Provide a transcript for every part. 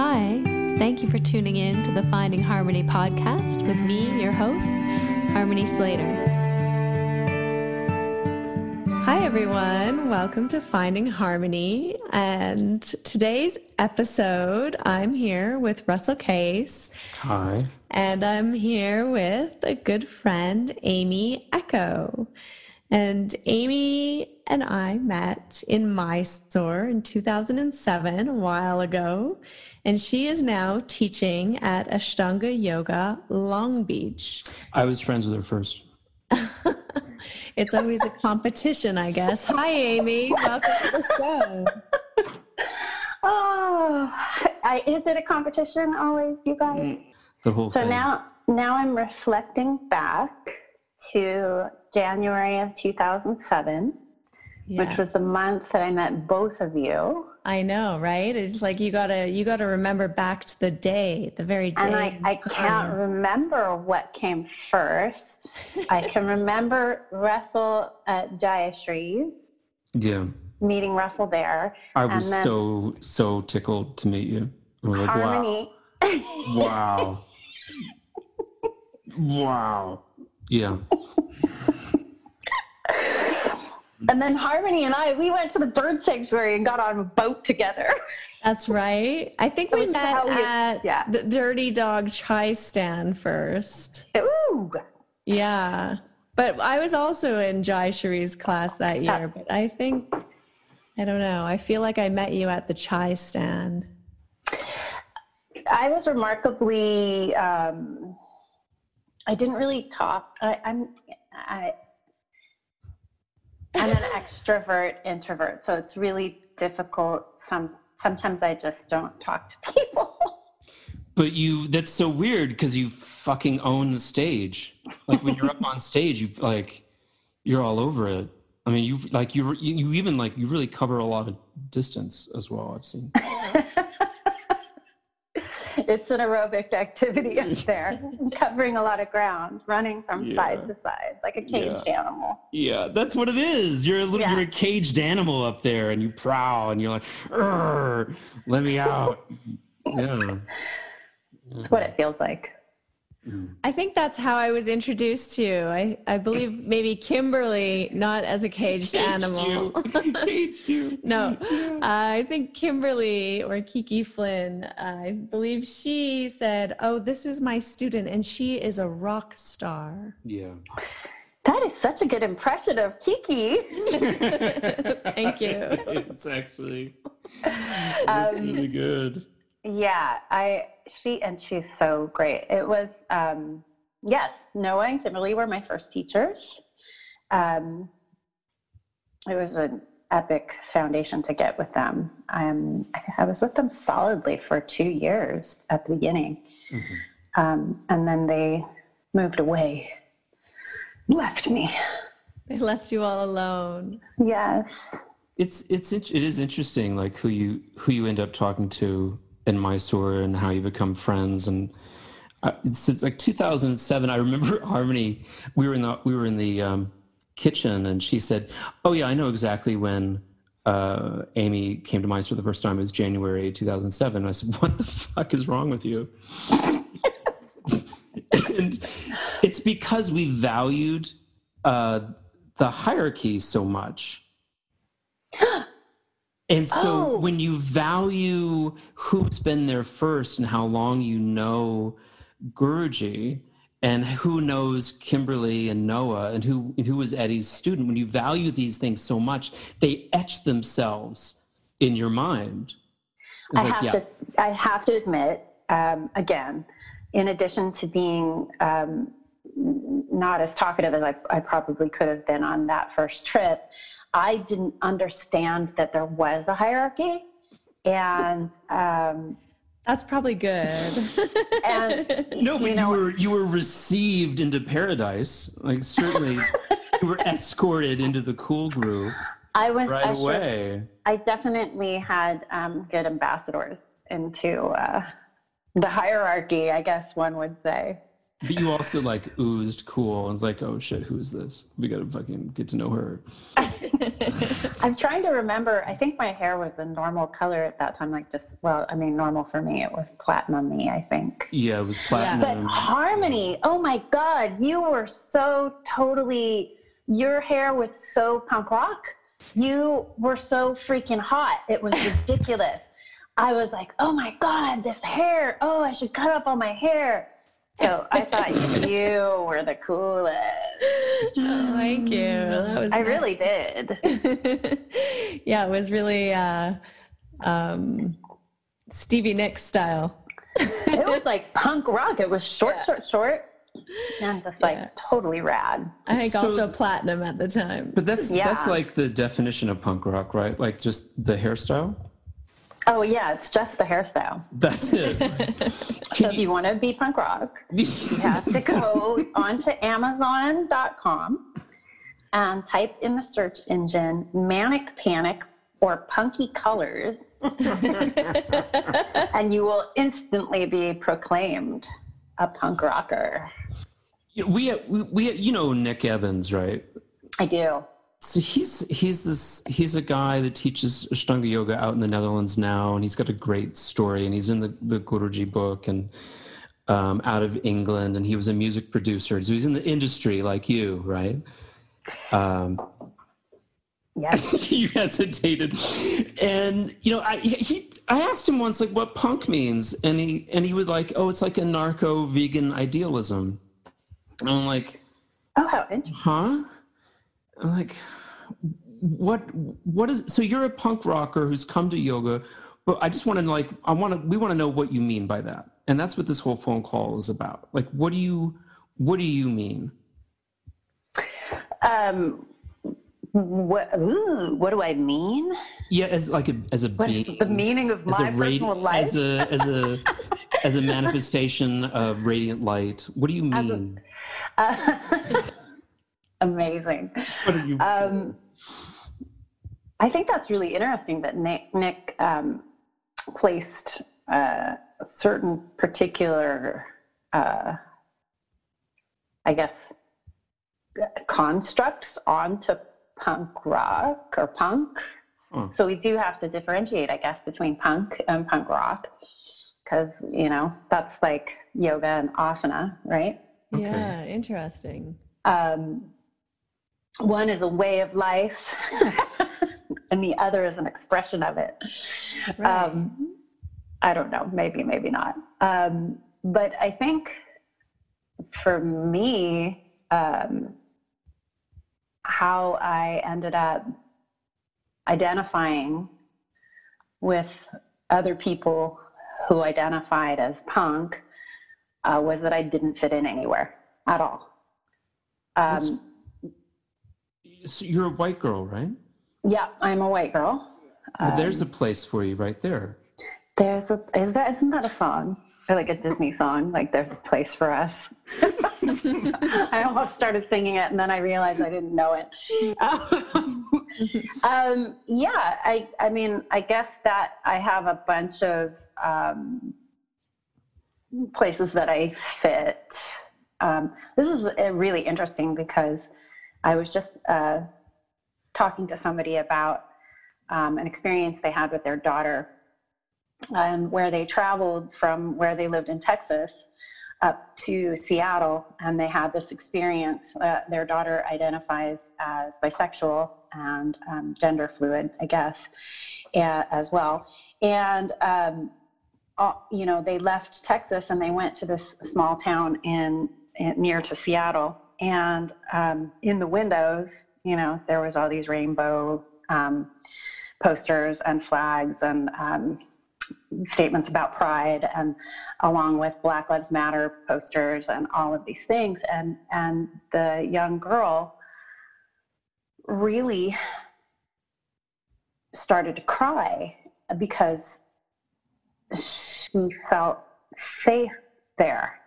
Hi, thank you for tuning in to the Finding Harmony podcast with me, your host, Harmony Slater. Hi, everyone. Welcome to Finding Harmony. And today's episode, I'm here with Russell Case. Hi. And I'm here with a good friend, Aimee Echo. And Aimee and I met in Mysore in 2007, a while ago. And she is now teaching at Ashtanga Yoga Long Beach. I was friends with her first. it's always a competition, I guess. Hi, Aimee. Welcome to the show. Oh, I, is it a competition always, you guys? Mm, the whole so thing. now, now I'm reflecting back to January of 2007, yes. which was the month that I met both of you. I know, right? It's like you gotta you gotta remember back to the day, the very day. And I, I can't uh-huh. remember what came first. I can remember Russell at Jayashree's. Yeah. Meeting Russell there. I was so so tickled to meet you. I was Harmony. like, wow. wow. wow. Yeah. and then Harmony and I, we went to the bird sanctuary and got on a boat together. That's right. I think we met we, at yeah. the Dirty Dog Chai stand first. Ooh. Yeah. But I was also in Jayashree's class that year. But I think, I don't know, I feel like I met you at the chai stand. I was remarkably um, I didn't really talk. I, I'm I I'm an extrovert introvert, so it's really difficult. Some sometimes I just don't talk to people. But you that's so weird because you fucking own the stage. Like when you're up on stage, you like you're all over it. I mean, you like you you even like you really cover a lot of distance as well. I've seen. it's an aerobic activity up there, covering a lot of ground, running from yeah. side to side like a caged yeah. animal. Yeah, that's what it is. You're a little, yeah. you're a caged animal up there, and you prowl, and you're like, "Let me out." yeah, that's what it feels like. Mm. I think that's how I was introduced to you. I, I believe maybe Kimberly, not as a caged, caged animal. You. caged you. no, yeah. uh, I think Kimberly or Kiki Flynn, uh, I believe she said, Oh, this is my student, and she is a rock star. Yeah. That is such a good impression of Kiki. Thank you. It's actually um, really good. Yeah, I she and she's so great. It was um, yes, Noah and Kimberly were my first teachers. Um, it was an epic foundation to get with them. Um, I was with them solidly for two years at the beginning, mm-hmm. um, and then they moved away, left me. They left you all alone. Yes. It's it's it is interesting, like who you who you end up talking to in Mysore and how you become friends. And uh, it's, it's, like 2007 i remember harmony we were in the we were in the um, kitchen and she said oh yeah i know exactly when uh, aimee came to Mysore the first time. It was january 2007 and i said what the fuck is wrong with you? And it's because we valued uh, the hierarchy so much and so oh. when you value who's been there first and how long you know Guruji and who knows Kimberly and Noah and who and who was Eddie's student, when you value these things so much, they etch themselves in your mind. I like, have yeah. to I have to admit, um, again, in addition to being um, not as talkative as I, I probably could have been on that first trip, I didn't understand that there was a hierarchy. And um, that's probably good. and no, but you, know, you, were you were received into paradise. Like certainly, you were escorted into the cool group. I was right away. I definitely had um, good ambassadors into uh, the hierarchy. I guess one would say. But you also like oozed cool and was like, oh shit, who is this? We gotta fucking get to know her. I'm trying to remember. I think my hair was a normal color at that time, like just well, I mean, normal for me. It was platinum me, I think. Yeah, it was platinum. But. Harmony, oh my God, you were so totally, your hair was so punk rock. You were so freaking hot. It was ridiculous. I was like, oh my God, this hair. Oh, I should cut up all my hair. So I thought you were the coolest. Oh, thank you. That was I nice. really did. yeah, it was really uh, um, Stevie Nicks style. It was like punk rock. It was short, Yeah. short, short. And just like Yeah. totally rad. I think So- also platinum at the time. but that's that's like the definition of punk rock, right? Like just the hairstyle. Oh, yeah, it's just the hairstyle. That's it. So if you want to be punk rock, you have to go onto Amazon.com and type in the search engine manic panic or punky colors, and you will instantly be proclaimed a punk rocker. we, we we you know Nick Evans, right? I do. So he's he's this he's a guy that teaches Ashtanga yoga out in the Netherlands now, and he's got a great story, and he's in the the Guruji book, and um, out of England, and he was a music producer, so he's in the industry like you, right? Um, Yes. you hesitated, and you know I he I asked him once like what punk means, and he and he would like oh it's like a narco vegan idealism, and I'm like Oh, how interesting. huh like what what is so you're a punk rocker who's come to yoga but i just want to like i want to we want to know what you mean by that. And that's what this whole phone call is about. Like what do you what do you mean? Um, what, ooh, what do I mean? yeah as like a as a What is being, the meaning of as my a radi- personal life? as a as a as a manifestation of radiant light. What do you mean? Uh, amazing. what are you Um, I think that's really interesting that Nick, Nick um, placed uh, certain particular, uh, I guess, constructs onto punk rock or punk. Huh. So we do have to differentiate, I guess, between punk and punk rock because, you know, that's like yoga and asana, right? Okay. Yeah, interesting. um, one is a way of life and the other is an expression of it. Right. um, i don't know maybe maybe not. Um, but i think for me um, how i ended up identifying with other people who identified as punk uh, was that i didn't fit in anywhere at all. Um, so you're a white girl right Yeah, I'm a white girl. Well, there's a Um, place for you right there there's a is that isn't that a song or like a Disney song? Like there's a place for us. I almost started singing it and then I realized I didn't know it. um, yeah, I I mean I guess that I have a bunch of um, places that I fit. Um, this is uh, really interesting because I was just uh, talking to somebody about um, an experience they had with their daughter and where they traveled from where they lived in Texas up to Seattle, and they had this experience. Uh, their daughter identifies as bisexual and um, gender fluid, I guess, uh, as well. And um, uh, you know, they left Texas and they went to this small town in, in near to Seattle. And um, in the windows, you know, there was all these rainbow um, posters and flags and um, statements about pride and along with black lives matter posters and all of these things and and the young girl really started to cry because she felt safe there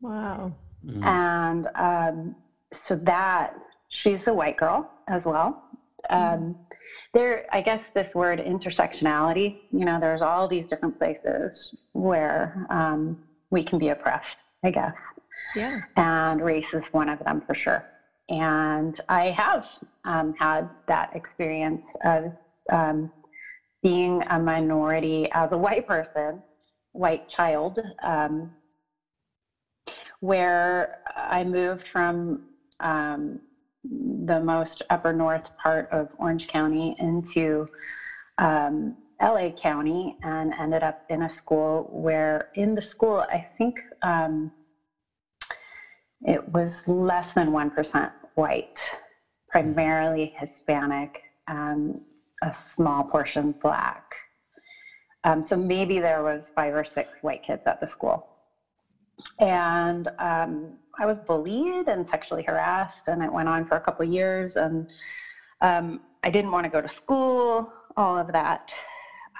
wow. Mhm. and um, so that she's a white girl as well um, there i guess this word intersectionality you know there's all these different places where um, we can be oppressed i guess Yeah. And race is one of them for sure. And I have um, had that experience of um, being a minority as a white person, white child, um, where I moved from um, the most upper north part of Orange County into um, LA County and ended up in a school where, in the school, I think um, it was less than 1% white, primarily Hispanic, and a small portion black. Um, so maybe there was five or six white kids at the school. And um, I was bullied and sexually harassed, and it went on for a couple of years. And um, I didn't want to go to school, all of that.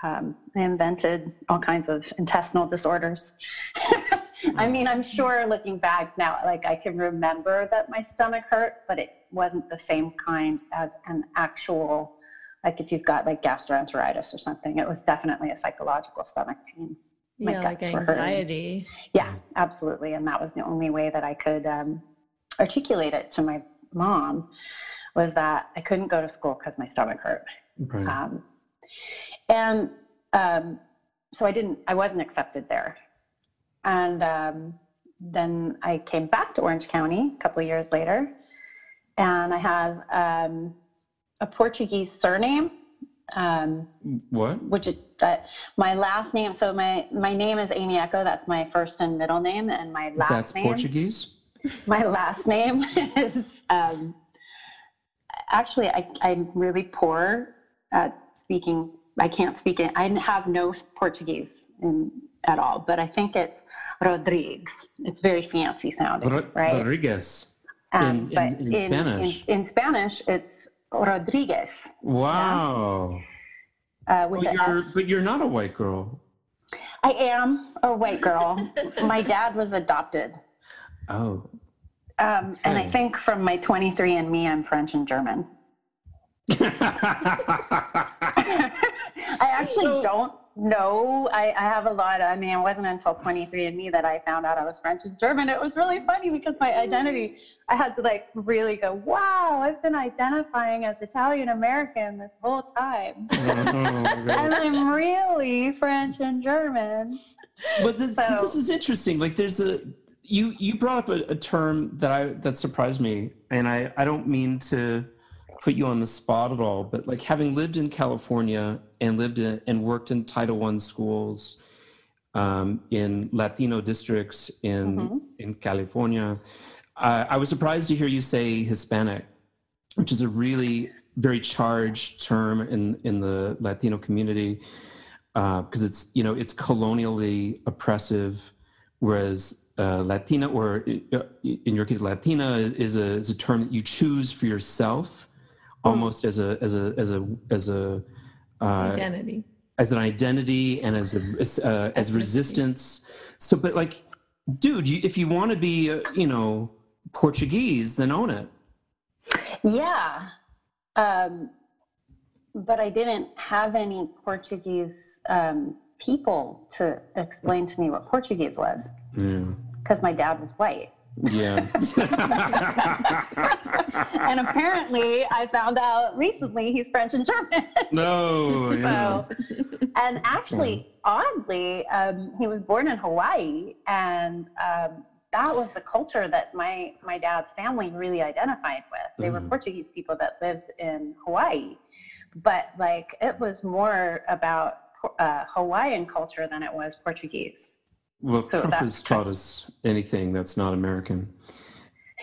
Um, I invented all kinds of intestinal disorders. I mean, I'm sure looking back now, like I can remember that my stomach hurt, but it wasn't the same kind as an actual, like if you've got like gastroenteritis or something. It was definitely a psychological stomach pain. My yeah, like guts were hurting. anxiety. Yeah, absolutely. And that was the only way that I could um, articulate it to my mom was that I couldn't go to school because my stomach hurt. Right. Um, and um, so I didn't, I wasn't accepted there. And um, then I came back to Orange County a couple of years later, and I have um, a Portuguese surname, um, what? which is that my last name. So my my name is Aimee Echo. That's my first and middle name, and my last That's name. Portuguese? My last name is um, actually I, I'm really poor at speaking. I can't speak it. I have no Portuguese in, at all, but I think it's Rodriguez. It's very fancy sounding, Ro- right? Rodriguez. Um, in- in- in Spanish. In Spanish, it's Rodriguez Wow. uh, with But you're, but you're not a white girl. I am a white girl. My dad was adopted. Oh. Um, and I think from my 23andMe, I'm French and German. I actually So- don't know. I, I have a lot. I mean, it wasn't until 23andMe that I found out I was French and German. It was really funny because my mm-hmm. identity, I had to like really go, wow, I've been identifying as Italian American this whole time. Oh, and I'm really French and German. but this, So- this is interesting like there's a you you brought up a, a term that i that surprised me and i i don't mean to put you on the spot at all but like having lived in california and lived in and worked in title one schools um, in latino districts in Mhm. in california uh, i was surprised to hear you say hispanic which is a really very charged term in in the latino community because it's you know it's colonially oppressive, whereas uh, Latina or uh, in your case Latina is a is a term that you choose for yourself, almost as a as a as a as a uh, Identity. as an identity and as a as, uh, as resistance. So, but like, dude, you, if you want to be uh, you know Portuguese, then own it. Yeah. Um, but I didn't have any Portuguese um, people to explain to me what Portuguese was Yeah. because my dad was white. Yeah. and apparently, I found out recently he's French and German. no. Yeah. So, and actually, oddly, um, he was born in Hawaii, and um, that was the culture that my my dad's family really identified with. They were Mhm. Portuguese people that lived in Hawaii, but like it was more about uh, Hawaiian culture than it was Portuguese. Well, So Trump has taught us anything that's not American.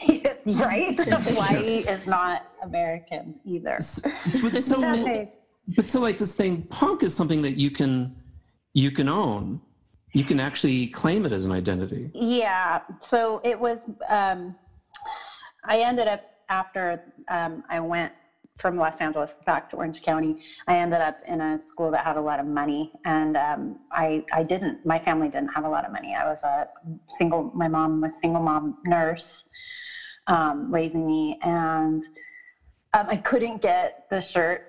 right? Hawaii is not American either. But so, but so like this thing, punk is something that you can you can own. You can actually claim it as an identity. Yeah. So it was. Um, I ended up after um, I went from Los Angeles back to Orange County. I ended up in a school that had a lot of money, and um, I I didn't. My family didn't have a lot of money. I was a single. My mom was single mom nurse, um, raising me, and um, I couldn't get the shirt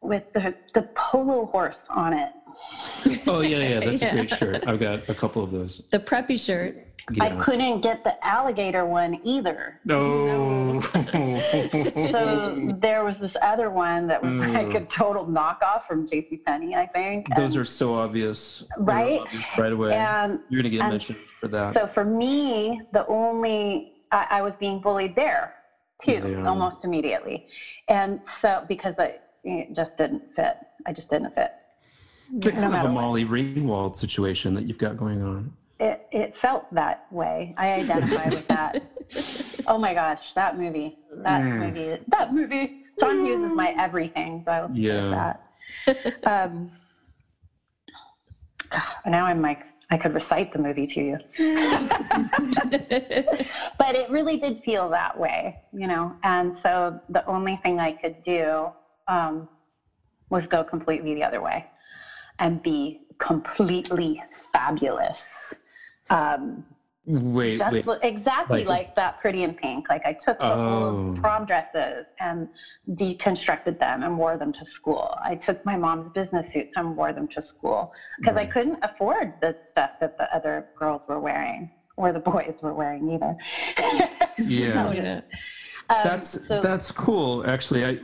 with the the polo horse on it Oh yeah, yeah, that's Yeah. a great shirt. I've got a couple of those. The preppy shirt. I couldn't get the alligator one either. No. So there was this other one that was like a Mm. total knockoff from JCPenney, I think. Those and, are so obvious. Right? obvious Right away. and You're gonna get and mentioned for that. So for me, the only I, I was being bullied there too, Yeah. almost immediately, and so because I it just didn't fit. I just didn't fit. It's no kind of a what. Molly Ringwald situation that you've got going on. It it felt that way. I identify with that. Oh my gosh, that movie, that Mm. movie, that movie. John Hughes is my everything. So I will Yeah. that. Um, now I'm like, I could recite the movie to you. but it really did feel that way, you know. And so the only thing I could do um, was go completely the other way and be completely fabulous. Um, Wait, just wait. li- exactly Like- like, that pretty in pink. Like I took the Oh. old prom dresses and deconstructed them and wore them to school. I took my mom's business suits and wore them to school because I couldn't afford the stuff that the other girls were wearing or the boys were wearing either. Yeah. yeah. Um, That's so- that's cool. Actually, I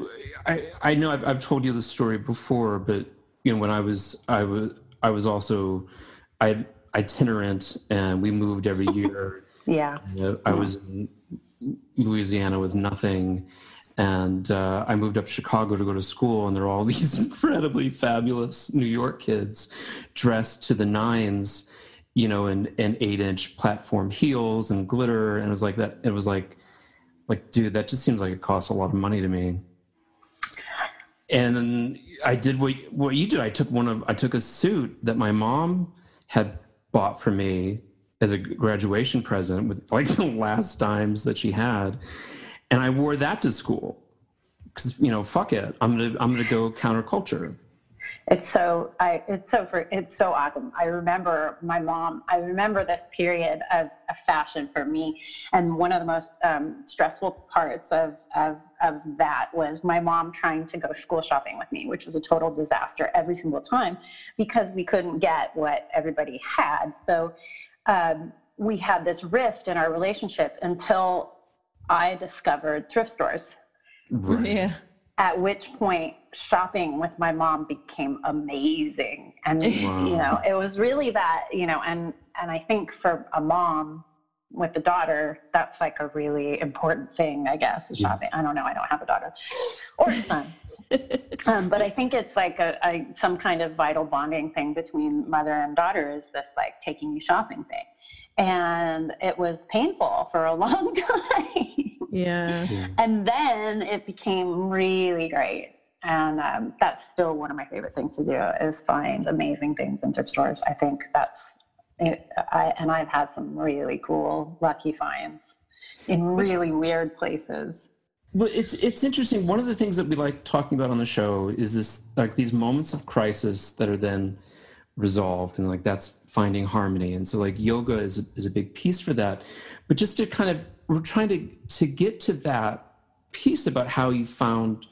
I, I know I've, I've told you this story before, but you know when I was I was I was also I itinerant and we moved every year. yeah. Know, I was in Louisiana with nothing, and uh, I moved up to Chicago to go to school, and there were all these incredibly fabulous New York kids dressed to the nines, you know, in, in eight inch platform heels and glitter, and it was like that. It was like, like, dude, that just seems like it costs a lot of money to me. And I did what what you did. I took one of I took a suit that my mom had bought for me as a graduation present with like the last dimes that she had, and I wore that to school because you know fuck it, I'm gonna I'm gonna go counterculture. It's so I it's so for it's so awesome. I remember my mom. I remember this period of, of fashion for me, and one of the most um, stressful parts of, of of that was my mom trying to go school shopping with me, which was a total disaster every single time because we couldn't get what everybody had. So um, we had this rift in our relationship until I discovered thrift stores Yeah. at which point shopping with my mom became amazing and Wow. you know it was really that you know and and i think for a mom with a daughter that's like a really important thing i guess Yeah. shopping i don't know i don't have a daughter or a son um, but i think it's like a, a some kind of vital bonding thing between mother and daughter is this like taking you shopping thing and it was painful for a long time. Yeah. and then it became really great. And um, that's still one of my favorite things to do is find amazing things in thrift stores. I think that's it. I, and I've had some really cool, lucky finds in really weird places. but it's it's interesting. One of the things that we like talking about on the show is this like these moments of crisis that are then resolved, and like that's finding harmony. And so like yoga is is a big piece for that. But just to kind of we're trying to to get to that piece about how you found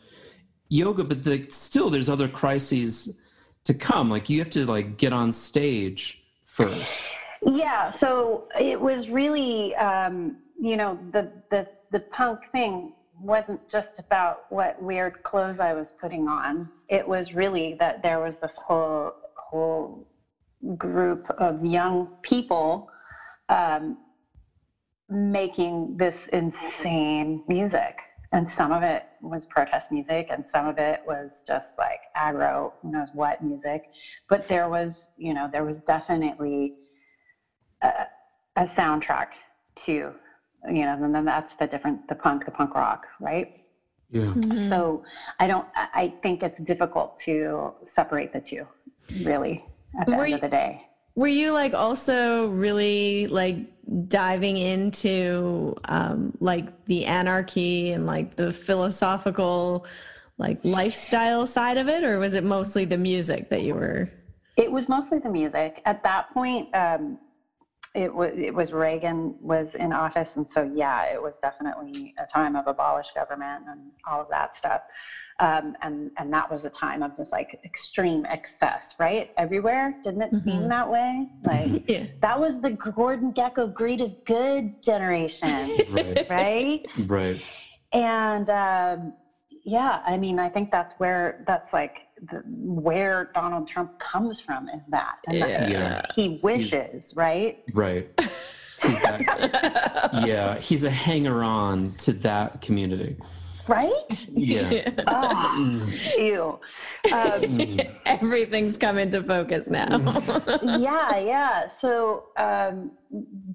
yoga, but the, still there's other crises to come. Like you have to like get on stage first. Yeah, so it was really, um, you know, the, the the punk thing wasn't just about what weird clothes I was putting on. It was really that there was this whole whole group of young people um, making this insane music. And some of it was protest music, and some of it was just like aggro, who knows what music. But there was, you know, there was definitely a, a soundtrack to, you know, and then that's the different, the punk, the punk rock, right? Yeah. Mhm. So I don't, I I think it's difficult to separate the two, really, at the Were end you- of the day. Were you like also really like diving into um, like the anarchy and like the philosophical like lifestyle side of it, or was it mostly the music that you were? It was mostly the music. At that point, um, it was it was Reagan was in office, and so yeah, it was definitely a time of abolished government and all of that stuff. Um, and and that was a time of just like extreme excess, right? Everywhere, didn't it seem Mhm. that way? Like Yeah. that was the Gordon Gekko greed is good generation, Right. right? Right. And um, yeah, I mean, I think that's where that's like the, where Donald Trump comes from is that, and that Yeah. he wishes, right? Right. He's that, yeah, he's a hanger on to that community. Right? Yeah. Ah, Mm, ew. Um, mm. Everything's come into focus now. yeah, yeah. So, um,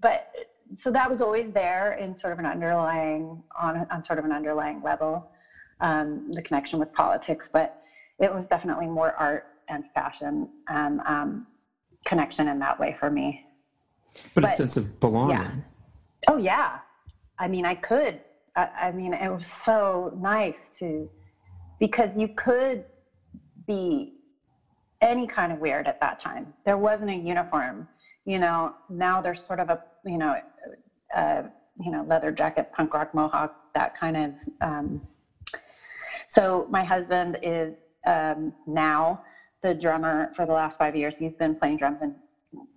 but so that was always there in sort of an underlying on on sort of an underlying level, um, the connection with politics. But it was definitely more art and fashion and um, connection in that way for me. But, a sense of belonging. Oh yeah, I mean, I could. I, I mean, it was so nice to because you could be any kind of weird at that time. There wasn't a uniform. You know, now there's sort of a you know, you know, leather jacket, punk rock, mohawk, that kind of. Um, so my husband is um, now the drummer for the last five years. He's been playing drums in,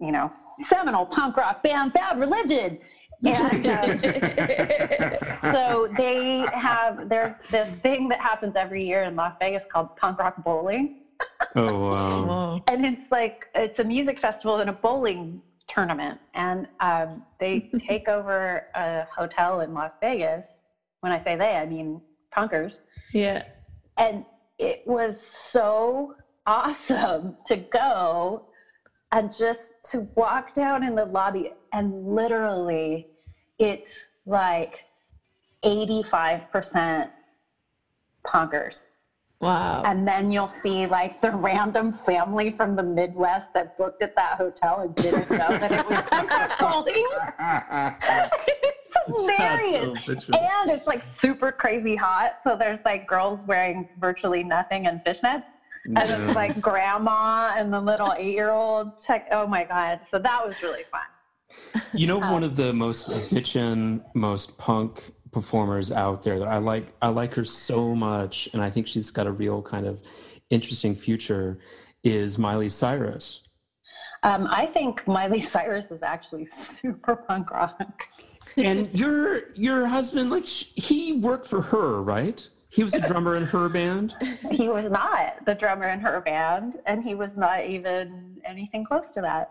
you know, seminal punk rock band Bad Religion. And, um, so they have there's this thing that happens every year in Las Vegas called Punk Rock Bowling, Oh, wow. And it's like it's a music festival and a bowling tournament, and um, they take over a hotel in Las Vegas. When I say they, I mean punkers, Yeah. and it was so awesome to go and just to walk down in the lobby and literally it's like 85% punkers Wow. and then you'll see like the random family from the midwest that booked at that hotel and didn't know that it was punk rock bowling it's hilarious so bitchin'. and it's like super crazy hot. So there's like girls wearing virtually nothing and fishnets. And Yeah. it's like grandma and the little eight year old check. Oh my God. So that was really fun. You know, Um, one of the most bitchin', most punk performers out there that I like. I like her so much, and I think she's got a real kind of interesting future. Is Miley Cyrus? Um, I think Miley Cyrus is actually super punk rock. And your your husband, like he worked for her, right? He was a drummer in her band. He was not the drummer in her band, and he was not even anything close to that.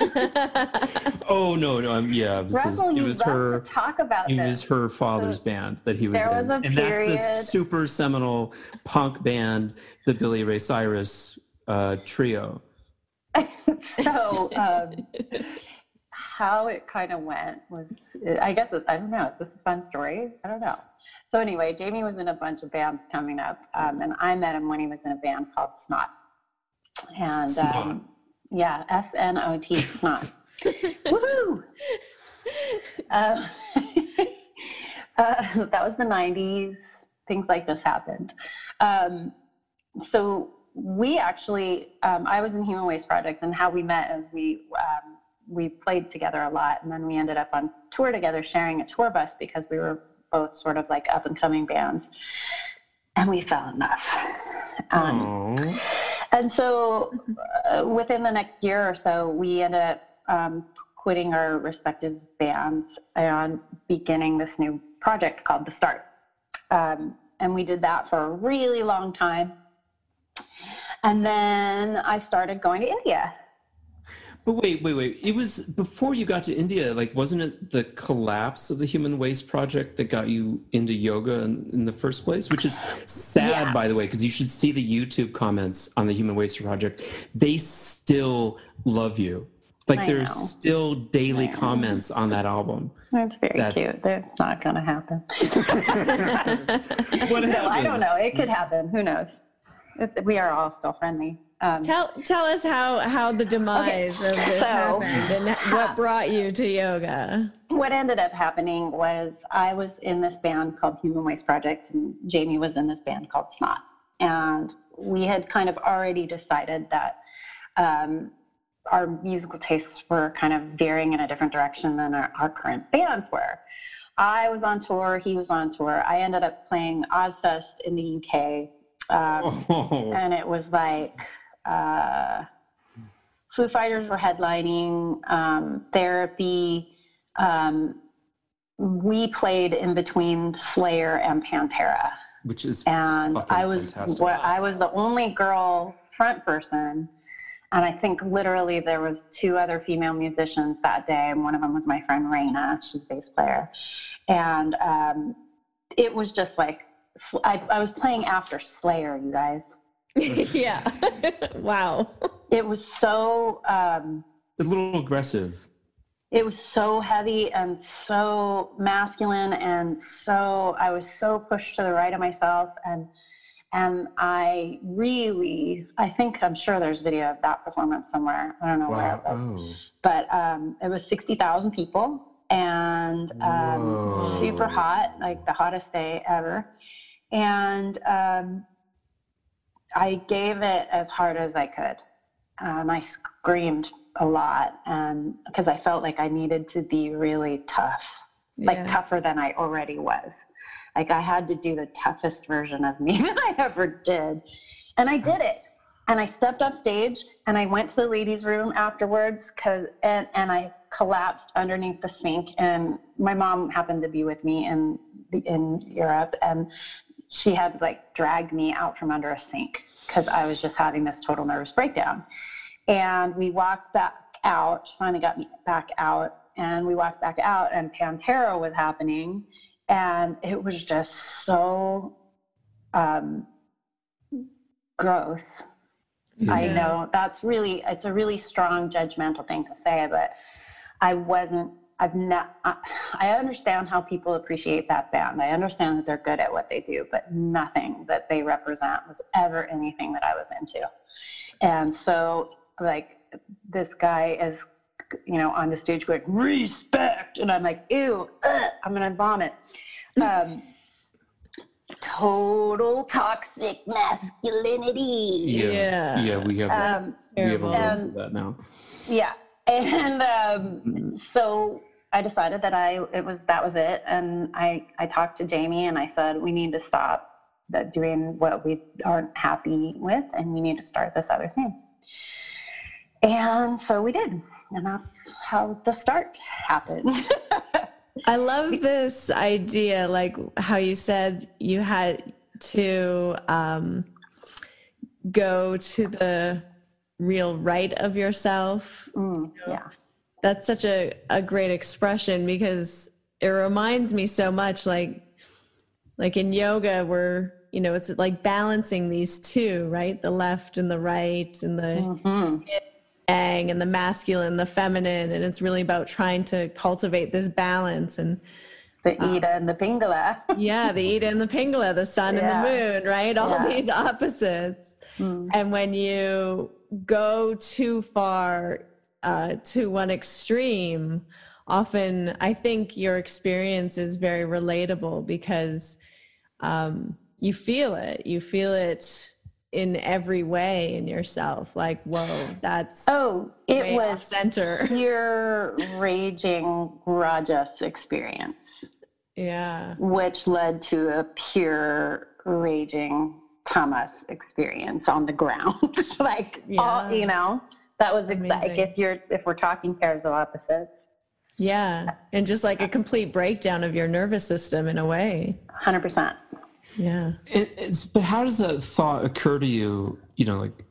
Oh no, no, um, yeah, it was, his- it was her. to talk about It this. was her father's band that he was There in, was a and that's this super seminal punk band, the Billy Ray Cyrus uh, trio. so um, how it kind of went was i guess i don't know is this a fun story? I don't know. So anyway jamie was in a bunch of bands coming up um, and i met him when he was in a band called snot. And Snot. um, yeah s-n-o-t snot. Woohoo! Uh, uh, that was the 90s things like this happened. Um, so we actually um, i was in human waste project and how we met is we um, we played together a lot and then we ended up on tour together sharing a tour bus because we were both sort of like up and coming bands. And we fell in love. Um, and so uh, within the next year or so we ended up um, quitting our respective bands and beginning this new project called the start. Um, and we did that for a really long time. And then I started going to India. But wait, wait, wait. It was before you got to India. Like, wasn't it the collapse of the Human Waste Project that got you into yoga in, in the first place? Which is sad, Yeah. by the way, because you should see the YouTube comments on the Human Waste Project. They still love you. Like, I there's know. still daily know. comments on that album. That's very That's- cute. That's not going to happen. What I don't know. It could happen. Who knows? We are all still friendly. Um, Tell tell us how how the demise of this so- happened and what brought you to yoga. what ended up happening was I was in this band called Human Waste Project, and Jamie was in this band called Snot. And we had kind of already decided that um, our musical tastes were kind of veering in a different direction than our, our current bands were. I was on tour, he was on tour. I ended up playing Ozzfest in the UK Um, Oh. and it was like uh, Foo Fighters were headlining, um, Therapy. Um, we played in between Slayer and Pantera, Which is and I was fantastic. what I was the only girl front person. And I think literally there was two other female musicians that day, and one of them was my friend Raina. She's a bass player, and um, it was just like I, I was playing after Slayer, you guys. yeah. wow. It was so um, a little aggressive. it was so heavy and so masculine and so I was so pushed to the right of myself and and I really I think I'm sure there's video of that performance somewhere. I don't know where, but, Oh. but um, it was sixty thousand people and um, Whoa. super hot, like the hottest day ever. And um, I gave it as hard as I could. Um, I screamed a lot, and because I felt like I needed to be really tough, like Yeah. tougher than I already was. Like I had to do the toughest version of me that I ever did, and I did it. And I stepped up stage, and I went to the ladies' room afterwards, cause and and I collapsed underneath the sink. And my mom happened to be with me in in Europe, and she had like dragged me out from under a sink because I was just having this total nervous breakdown. And we walked back out, finally got me back out, and we walked back out, and Pantera was happening, and it was just so um, gross. I know that's really it's a really strong judgmental thing to say, but I wasn't. I've not. I, I understand how people appreciate that band. I understand that they're good at what they do, but nothing that they represent was ever anything that I was into. And so, like, this guy is, you know, on the stage going respect, and I'm like, ew, ugh, I'm gonna vomit. Um, total toxic masculinity. Yeah. Yeah. Yeah, we have Um, we have a terrible. word Um, for that now. yeah and um, so i decided that i it was that was it and i i talked to jamie and i said we need to stop doing what we aren't happy with and we need to start this other thing. And so we did and that's how the start happened. I love this idea, like how you said you had to um, go to the real right of yourself. Mm, yeah That's such a, a great expression because it reminds me so much like like in yoga we're you know it's like balancing these two, right? The left and the right and the hmm yang and the masculine, the feminine, and it's really about trying to cultivate this balance and the ida and the pingala yeah, the Ida and the Pingala, the sun Yeah. and the moon, right? All Yeah. these opposites. Mm. And when you go too far uh, to one extreme, often I think your experience is very relatable because um, you feel it. You feel it in every way in yourself. Like, whoa, that's oh it was center. pure raging rajas experience yeah. which led to a pure raging tamas experience on the ground like all you know that was ex- like if you're if we're talking pairs of opposites Yeah. And just like a complete breakdown of your nervous system in a way. 100% Yeah. It, it's, but how does that thought occur to you? You know, like,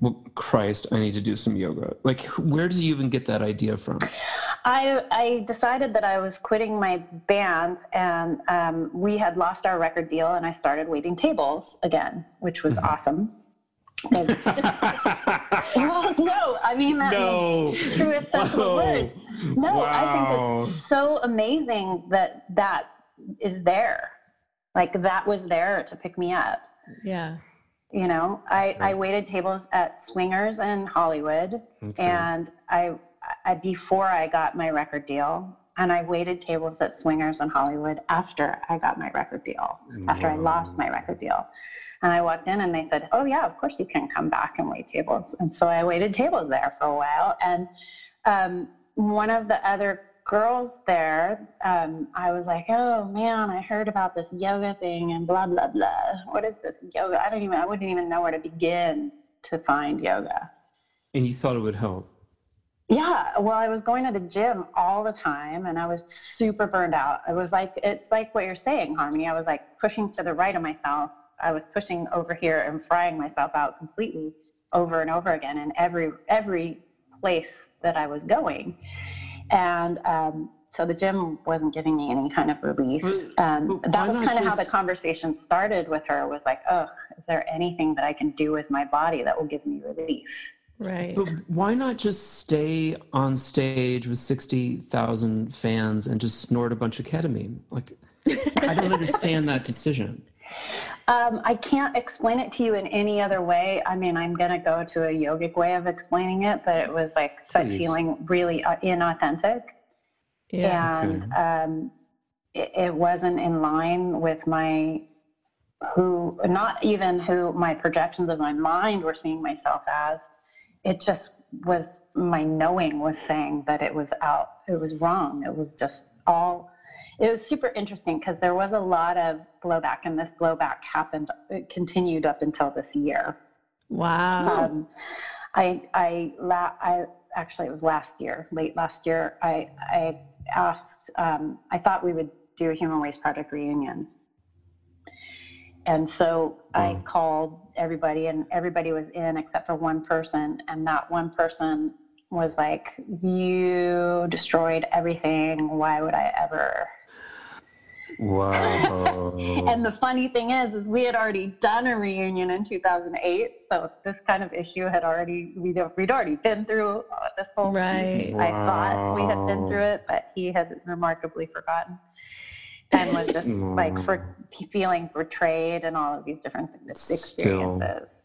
well, Christ, I need to do some yoga. Like, where does you even get that idea from? I, I decided that I was quitting my band, and um, we had lost our record deal, and I started waiting tables again, which was awesome. 'Cause- well, no, I mean that no. in the truest sense of the word. No, I think it's so amazing that that is there. Like that was there to pick me up. Yeah. You know, I, I waited tables at Swingers in Hollywood, Okay. and I, I before I got my record deal, and I waited tables at Swingers in Hollywood after I got my record deal, after I lost my record deal. And I walked in and they said, "Oh yeah, of course you can come back and wait tables." And so I waited tables there for a while. And um, one of the other girls there, um, I was like, oh man, I heard about this yoga thing and blah, blah, blah. What is this yoga? I don't even, I wouldn't even know where to begin to find yoga. And you thought it would help? Yeah. Well, I was going to the gym all the time and I was super burned out. It was like, it's like what you're saying, Harmony. I was like pushing to the right of myself. I was pushing over here and frying myself out completely over and over again in every, every place that I was going and um, so the gym wasn't giving me any kind of relief. Um, that was kind of how the conversation started with her. Was like, oh, is there anything that I can do with my body that will give me relief? Right. But why not just stay on stage with sixty thousand fans and just snort a bunch of ketamine? Like, I don't understand that decision. Um, I can't explain it to you in any other way. I mean, I'm going to go to a yogic way of explaining it, but it was like that feeling really uh, inauthentic. Yeah. And okay. um, it, it wasn't in line with my who, not even who my projections of my mind were seeing myself as. It just was my knowing was saying that it was out, it was wrong. It was just all it was super interesting because there was a lot of blowback, and this blowback happened, it continued up until this year. Wow. Um, I, I, la- I actually, it was last year, late last year. I, I asked, um, I thought we would do a Human Waste Project reunion. And so I called everybody, and everybody was in except for one person. And that one person was like, You destroyed everything. Why would I ever Wow. and the funny thing is, is we had already done a reunion in 2008. So this kind of issue had already, we'd, we'd already been through uh, this whole right. Wow. I thought we had been through it, but he had remarkably forgotten and was just like for feeling betrayed and all of these different experiences. Still,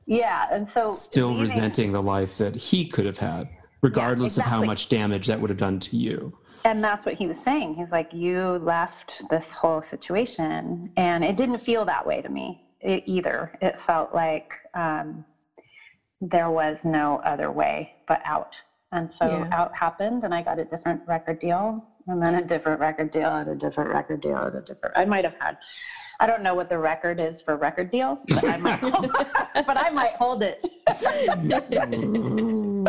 yeah. And so still leaving, resenting the life that he could have had, regardless yeah, exactly. of how much damage that would have done to you and that's what he was saying. He's like, you left this whole situation, and it didn't feel that way to me either. It felt like um, there was no other way but out. And so yeah. out happened, and I got a different record deal, and then a different record deal, and a different record deal, and a different. I might have had I don't know what the record is for record deals, but I might, hold, but I might hold it.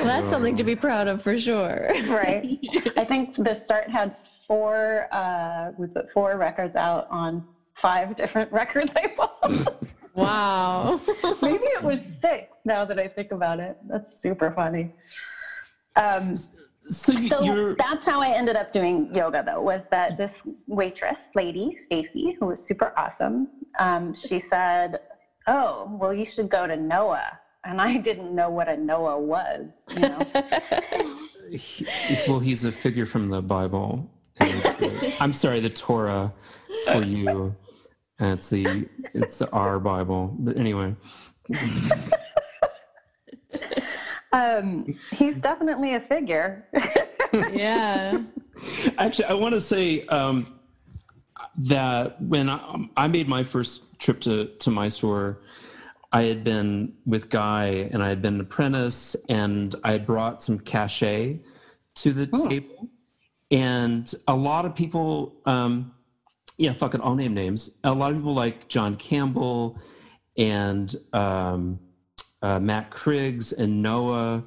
well, that's something to be proud of for sure. right. I think theSTART had four. Uh, we put four records out on five different record labels. wow. Maybe it was six. Now that I think about it, that's super funny. Um, so, so that's how I ended up doing yoga though, was that this waitress lady, Stacy, who was super awesome, um, she said, Oh, well, you should go to Noah. And I didn't know what a Noah was, you know. well, he's a figure from the Bible. I'm sorry, the Torah for you. And it's the it's the our Bible. But anyway. Um, he's definitely a figure. yeah. Actually, I want to say um, that when I, I, made my first trip to, to Mysore, I had been with Guy and I had been an apprentice and I had brought some cachet to the oh. table. And a lot of people, um, yeah, fuck it, I'll name names. A lot of people like John Campbell and um, uh, Matt Kriggs and Noah,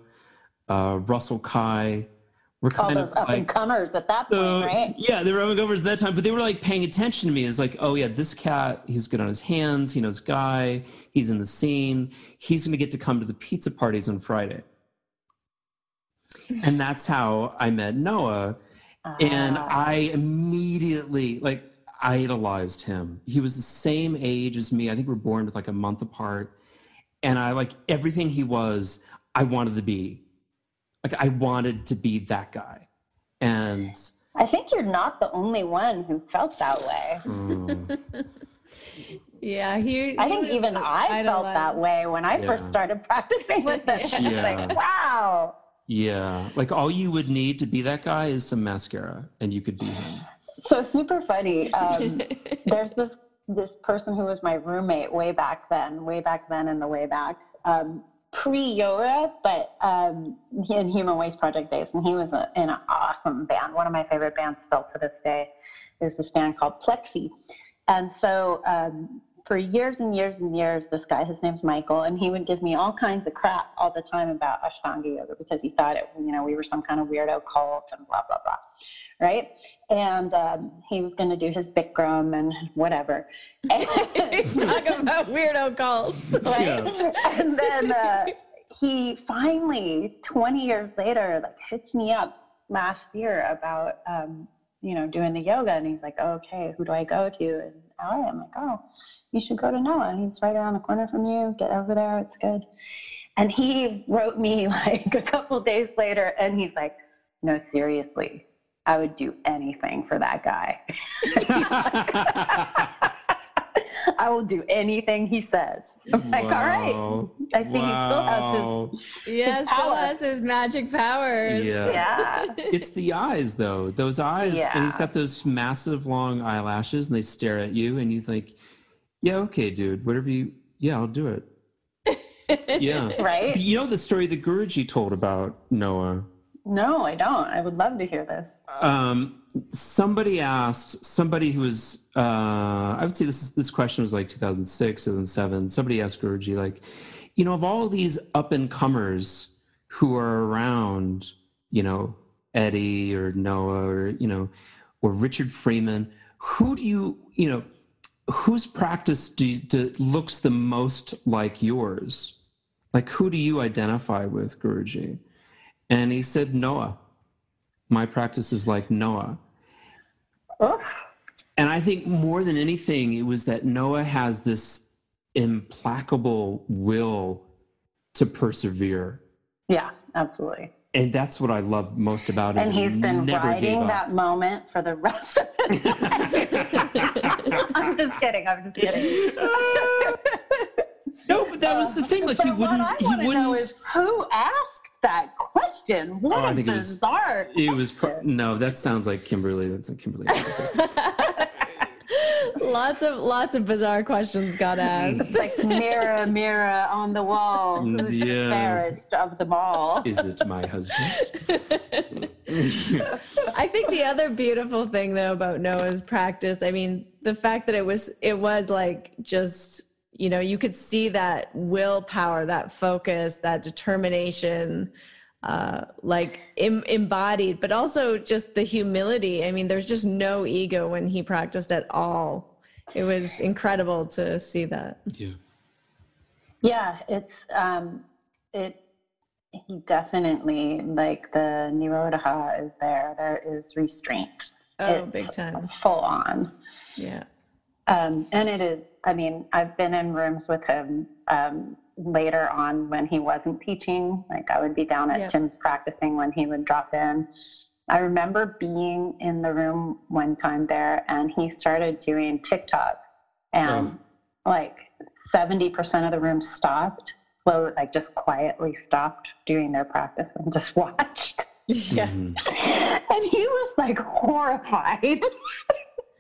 uh, Russell Case were kind of up like, and comers at that point, uh, right? Yeah, they were up and comers at that time, but they were like paying attention to me. It's like, oh yeah, this cat, he's good on his hands. He knows Guy. He's in the scene. He's going to get to come to the pizza parties on Friday. And that's how I met Noah. And ah. I immediately like idolized him. He was the same age as me. I think we we're born with like a month apart and I like everything he was, I wanted to be. Like I wanted to be that guy. And I think you're not the only one who felt that way. Mm. yeah, he, he I think even I felt that way when I yeah. first started practicing with him. Yeah. like, wow. Yeah. Like all you would need to be that guy is some mascara and you could be him. So super funny. Um, there's this this person who was my roommate way back then, way back then in the way back, um, pre yoga, but um, in Human Waste Project days, and he was a, in an awesome band. One of my favorite bands still to this day is this band called Plexi. And so um, for years and years and years, this guy, his name's Michael, and he would give me all kinds of crap all the time about Ashtanga yoga because he thought it, you know, we were some kind of weirdo cult and blah blah blah, right? And um, he was going to do his Bikram and whatever. And, Talk about weirdo cults. Right? Yeah. And then uh, he finally, 20 years later, like hits me up last year about um, you know doing the yoga, and he's like, "Okay, who do I go to?" And I'm like, "Oh." you should go to Noah. He's right around the corner from you. Get over there. It's good. And he wrote me like a couple days later, and he's like, no, seriously, I would do anything for that guy. I will do anything he says. I'm like, all right. I see wow. he still has his. Yeah, his still has his magic powers. Yeah. yeah. it's the eyes, though. Those eyes. Yeah. And he's got those massive long eyelashes, and they stare at you, and you think, yeah, okay, dude, whatever you, yeah, I'll do it. yeah. right. You know the story that Guruji told about Noah? No, I don't. I would love to hear this. Um, somebody asked somebody who was, uh, I would say this this question was like 2006, 2007. Somebody asked Guruji, like, you know, of all these up and comers who are around, you know, Eddie or Noah or you know, or Richard Freeman, who do you, you know, whose practice do you, do, looks the most like yours? Like, who do you identify with, Guruji? And he said, Noah. My practice is like Noah. Oh. And I think more than anything, it was that Noah has this implacable will to persevere. Yeah, absolutely and that's what I love most about it. And he's been riding that moment for the rest of his life. I'm just kidding. I'm just kidding. no, but that was the thing. Like he wouldn't. What I he wouldn't. Know is who asked that question? What oh, a bizarre. It was. It was. Pro- no, that sounds like Kimberly. That's like Kimberly lots of lots of bizarre questions got asked. like mirror, mirror on the wall, mm, who's yeah. the fairest of them all? Is it my husband? I think the other beautiful thing though about Noah's practice, I mean, the fact that it was it was like just you know you could see that willpower, that focus, that determination uh, like Im- embodied, but also just the humility. I mean, there's just no ego when he practiced at all. It was incredible to see that. Yeah. Yeah, it's um, it. He definitely like the nirodha is there. There is restraint. Oh, it's big time. Full on. Yeah. Um, and it is. I mean, I've been in rooms with him um, later on when he wasn't teaching. Like I would be down at yep. Tim's practicing when he would drop in. I remember being in the room one time there and he started doing tick-tocks and oh. like 70% of the room stopped, slow, like just quietly stopped doing their practice and just watched. Yeah. Mm-hmm. And he was like horrified.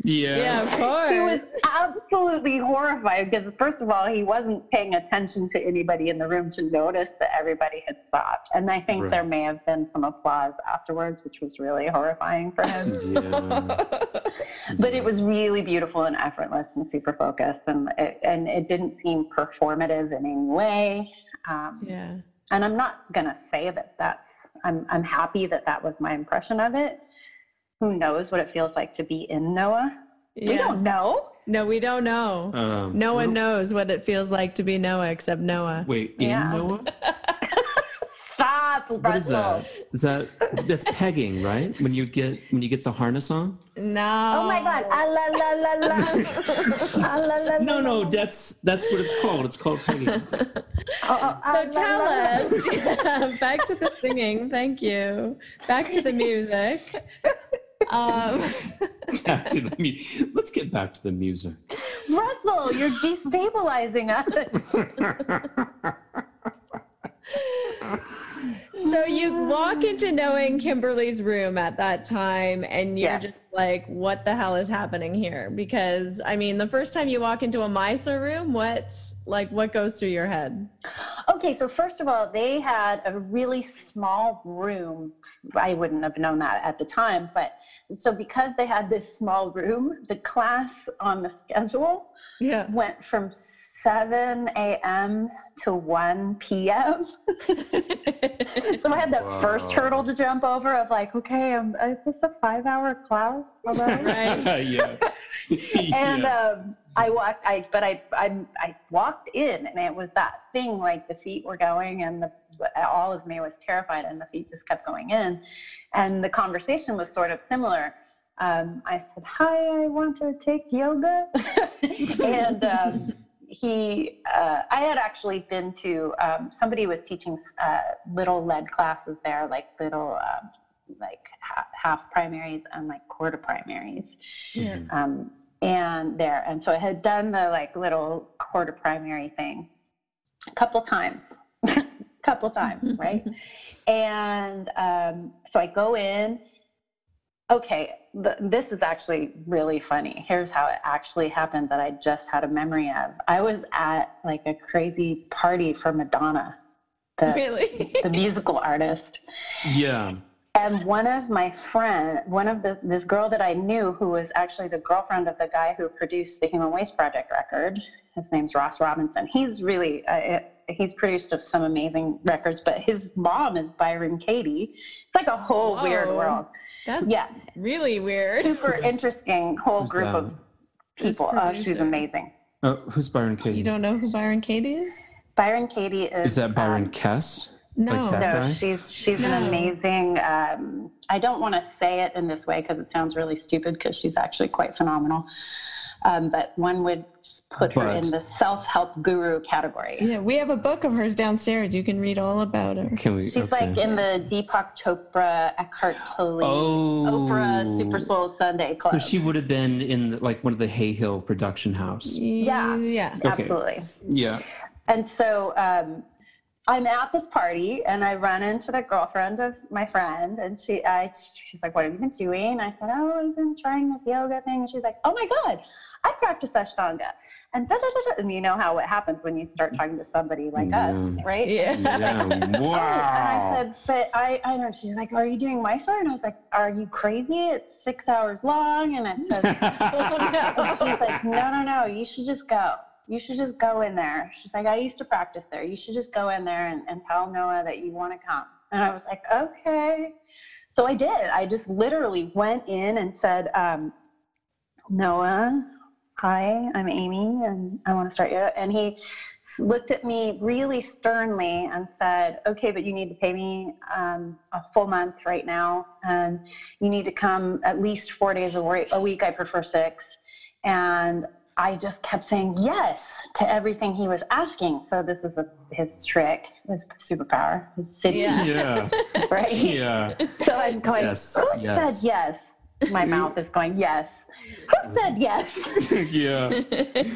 Yeah. Yeah, of course. He was absolutely horrified because, first of all, he wasn't paying attention to anybody in the room to notice that everybody had stopped. And I think right. there may have been some applause afterwards, which was really horrifying for him. Yeah. but it was really beautiful and effortless and super focused. And it, and it didn't seem performative in any way. Um, yeah. And I'm not going to say that that's, I'm, I'm happy that that was my impression of it who knows what it feels like to be in Noah? Yeah. We don't know. No, we don't know. Um, no one knows what it feels like to be Noah except Noah. Wait, in yeah. Noah? Stop, What is that? Is that that's pegging, right? When you get when you get the harness on? No. Oh my god. Ah, la, la, la, la. ah, la, la, no, no, that's that's what it's called. It's called pegging. oh, oh, ah, so tell us. Yeah, back to the singing. Thank you. Back to the music. Um, back to the mu- Let's get back to the music. Russell, you're destabilizing us. so you walk into Noah and Kimberly's room at that time and you're Yes. just like, what the hell is happening here? Because I mean, the first time you walk into a Mysore room, what like what goes through your head? Okay, so first of all, they had a really small room. I wouldn't have known that at the time, but so because they had this small room, the class on the schedule Yeah. went from 7 a.m. to 1 p.m. so I had that first hurdle to jump over of like, okay, um, is this a five-hour class? Right. yeah. and yeah. um, I walked. I but I, I I walked in, and it was that thing like the feet were going, and the all of me was terrified, and the feet just kept going in, and the conversation was sort of similar. Um, I said, "Hi, I want to take yoga," and um, he. Uh, I had actually been to. Um, somebody was teaching uh, little lead classes there, like little. Um, like half, half primaries and like quarter primaries Yeah. um, and there. And so I had done the like little quarter primary thing a couple times, couple times, right? and um, so I go in. Okay, th- this is actually really funny. Here's how it actually happened that I just had a memory of. I was at like a crazy party for Madonna, the, Really? the musical artist. yeah. And one of my friend, one of the this girl that I knew, who was actually the girlfriend of the guy who produced the Human Waste Project record. His name's Ross Robinson. He's really uh, he's produced some amazing records, but his mom is Byron Katie. It's like a whole weird world. That's Yeah. really weird. Super interesting whole Who's group that? of people. Oh, she's amazing. Oh, who's Byron Katie? You don't know who Byron Katie is? Byron Katie is. Is that Byron um, Kest? No. that? No, guy? she's she's No. an amazing. Um, I don't want to say it in this way because it sounds really stupid because she's actually quite phenomenal. Um, but one would put her in the self-help guru category. Yeah, we have a book of hers downstairs. You can read all about her. Can we? She's okay. like in the Deepak Chopra, Eckhart Tolle, Oh. Oprah Super Soul Sunday Club. So she would have been in the, like one of the Hay Hill production house. Yeah. Yeah. Okay. Absolutely. Yeah. And so um, I'm at this party and I run into the girlfriend of my friend and she I, she's like, What have you been doing? I said, Oh, I've been trying this yoga thing. And she's like, Oh my God, I practice Ashtanga. And da da da da. And you know how it happens when you start talking to somebody like us, right? Yeah. Yeah. Oh, and I said, but I, I know. She's like, are you doing Mysore? And I was like, are you crazy? It's six hours long. And it says, and she's like, no, no, no, you should just go. You should just go in there. She's like, I used to practice there. You should just go in there and, and tell Noah that you want to come. And I was like, okay. So I did. I just literally went in and said, um, Noah, hi, I'm Aimee, and I want to start you. And he looked at me really sternly and said, okay, but you need to pay me um, a full month right now. And you need to come at least four days a a week. I prefer six. And I just kept saying yes to everything he was asking. So this is a, his trick, his superpower, his city, Yeah. yeah. right? Yeah. So I'm going, Yes, who yes. said yes? My mouth is going, yes. Who said yes? yeah.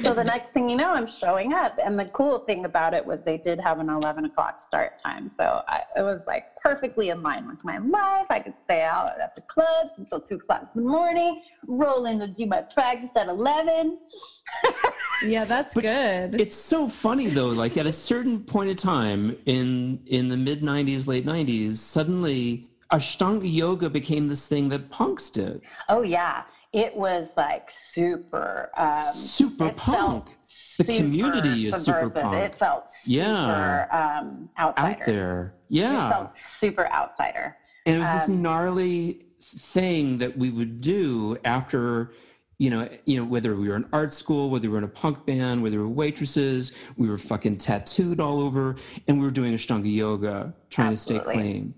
so the next thing you know, I'm showing up. And the cool thing about it was they did have an 11 o'clock start time. So I, it was like perfectly in line with my life. I could stay out at the clubs until 2 o'clock in the morning, roll in to do my practice at 11. Yeah, that's But good. It's so funny though. Like at a certain point in time in in the mid '90s, late '90s, suddenly Ashtanga yoga became this thing that punks did. Oh, yeah. It was like super. Um, super punk. The community is super punk. It felt super Yeah. um, outsider. out there. It Yeah. felt super outsider. And it was this Um, gnarly thing that we would do after, you know, you know, whether we were in art school, whether we were in a punk band, whether we were waitresses, we were fucking tattooed all over, and we were doing Ashtanga yoga, trying Absolutely. to stay clean.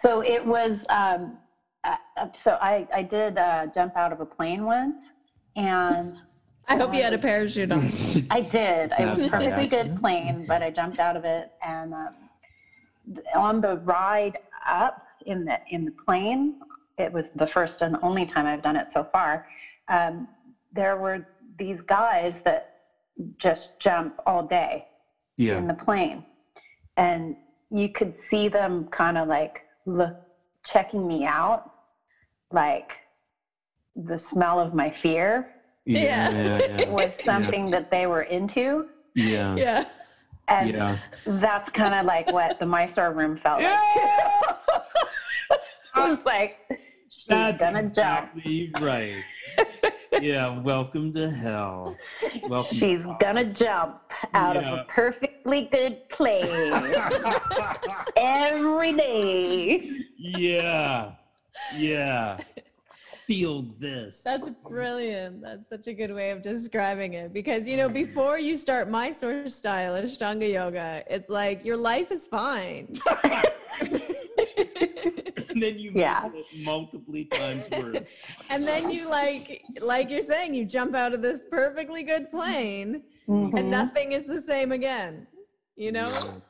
So it was. Um, uh, uh, so I I did uh, jump out of a plane once, and I hope you had a parachute on. I did. It was a perfectly good plane, but I jumped out of it, and um, on the ride up in the in the plane, it was the first and only time I've done it so far. Um, there were these guys that just jump all day in the plane. and you could see them kind of like look checking me out, like the smell of my fear Yeah. yeah, was something that they were into. yeah, Yeah. And yeah. that's kind of like what the Mysore room felt like too. I was like, she's That's gonna exactly right. Yeah, welcome to hell. Welcome. jump. She's gonna jump out of a a perfectly good place every day. yeah, yeah. Feel this. That's brilliant. That's such a good way of describing it because you know before you start my sort of style Ashtanga yoga, it's like your life is fine. and then you make Yeah. it multiple times worse. and then you like like you're saying you jump out of this perfectly good plane Mhm. and nothing is the same again. You know?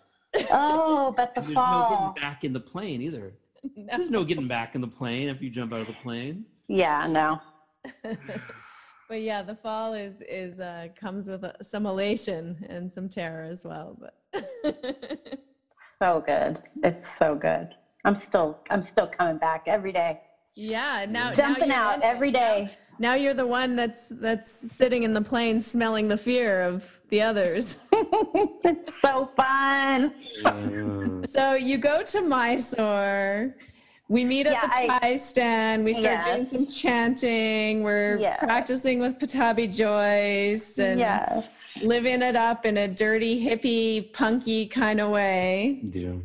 Oh, but the fall. There's no getting back in the plane either. No. There's no getting back in the plane if you jump out of the plane. Yeah, no. but yeah, the fall is is uh, comes with uh some elation and some terror as well. But So good. It's so good. I'm still I'm still coming back every day. yeah, now Jumping now out in it. every day. Now you're the one that's that's sitting in the plane, smelling the fear of the others. it's so fun. Yeah. So you go to Mysore. We meet at Yeah, the I- chai stand. We start doing some chanting. We're Yes. practicing with Pattabhi Jois and Yes. living it up in a dirty, hippie, punky kind of way. Yeah.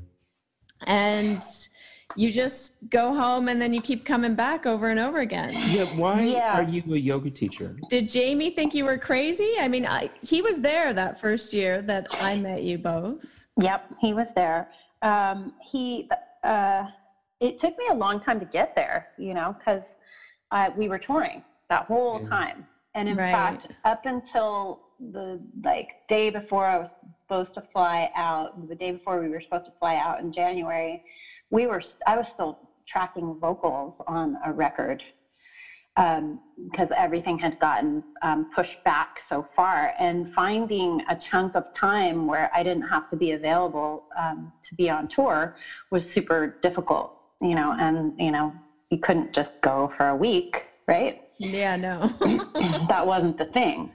And you just go home and then you keep coming back over and over again. Yeah, why Yeah. are you a yoga teacher? Did Jamie think you were crazy? I mean, I, he was there that first year that I met you both. Yep, he was there. Um, he, uh, it took me a long time to get there, you know, because uh, we were touring that whole Yeah. time. And in Right. fact, up until the like day before I was supposed to fly out, the day before we were supposed to fly out in January, we were, I was still tracking vocals on a record because everything had gotten um, pushed back so far and finding a chunk of time where i didn't have to be available um, to be on tour was super difficult you know and you know you couldn't just go for a week right Yeah, no. that wasn't the thing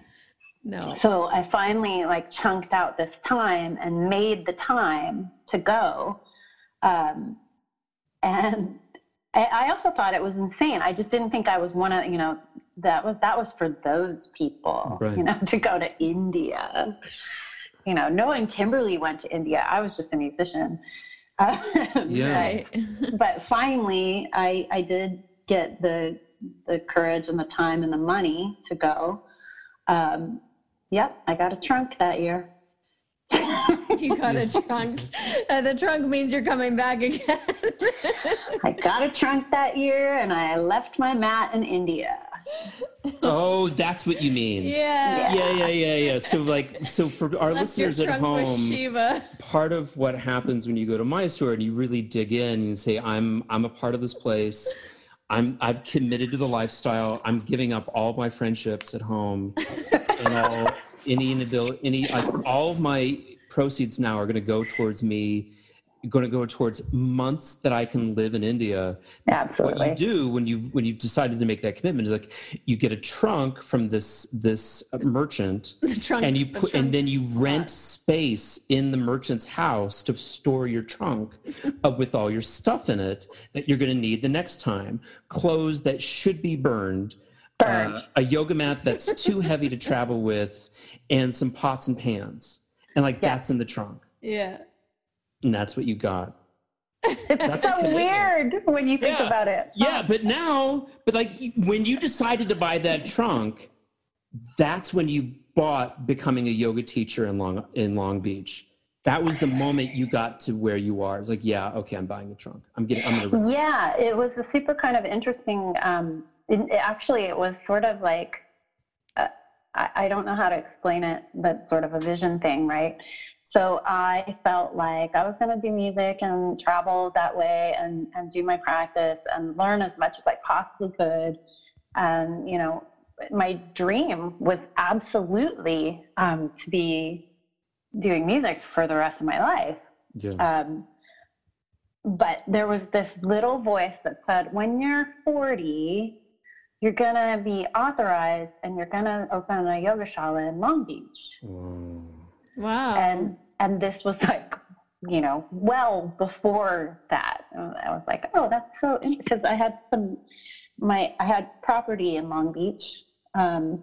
no. so i finally like chunked out this time and made the time to go um, and I, I also thought it was insane i just didn't think i was one of you know that was that was for those people Right. you know to go to india you know Noah and kimberly went to india i was just a musician uh, Yeah. Right. but finally I, I did get the the courage and the time and the money to go um, yep i got a trunk that year you got a trunk. Uh, the trunk means you're coming back again. i got a trunk that year and i left my mat in india Oh, that's what you mean. yeah. Yeah, yeah, yeah, yeah. So, like, so for our Left listeners at home, part of what happens when you go to Mysore and you really dig in and say, "I'm, I'm a part of this place. I'm, I've committed to the lifestyle. I'm giving up all my friendships at home, and all any inability, any, like, all of my proceeds now are going to go towards me." Going to go towards months that I can live in India. Absolutely. What you do when you when you've decided to make that commitment is like you get a trunk from this this merchant The trunk. and you put and then you rent space in the merchant's house to store your trunk uh, with all your stuff in it that you're going to need the next time clothes that should be burned Burned. uh, a yoga mat that's too heavy to travel with and some pots and pans and like Yeah. that's in the trunk Yeah. and that's what you got it's That's so weird when you think Yeah. about it Yeah, but now, but like when you decided to buy that trunk, that's when you bought becoming a yoga teacher in Long in Long Beach. That was the moment you got to where you are. It's like, yeah, okay, I'm buying a trunk. I'm getting. I'm gonna. Yeah, it was a super kind of interesting. Um, it, actually, it was sort of like I, I don't know how to explain it, but sort of a vision thing, right? So I felt like I was going to do music and travel that way and and do my practice and learn as much as I possibly could. And you know, my dream was absolutely um, to be doing music for the rest of my life Yeah. Um, but there was this little voice that said, when you're 40, you're going to be authorized and you're going to open a yoga shala in Long Beach. Wow. Wow. And, and this was like, you know, well before that. I was like, oh, that's so interesting. Because I had some, my, I had property in Long Beach. Um,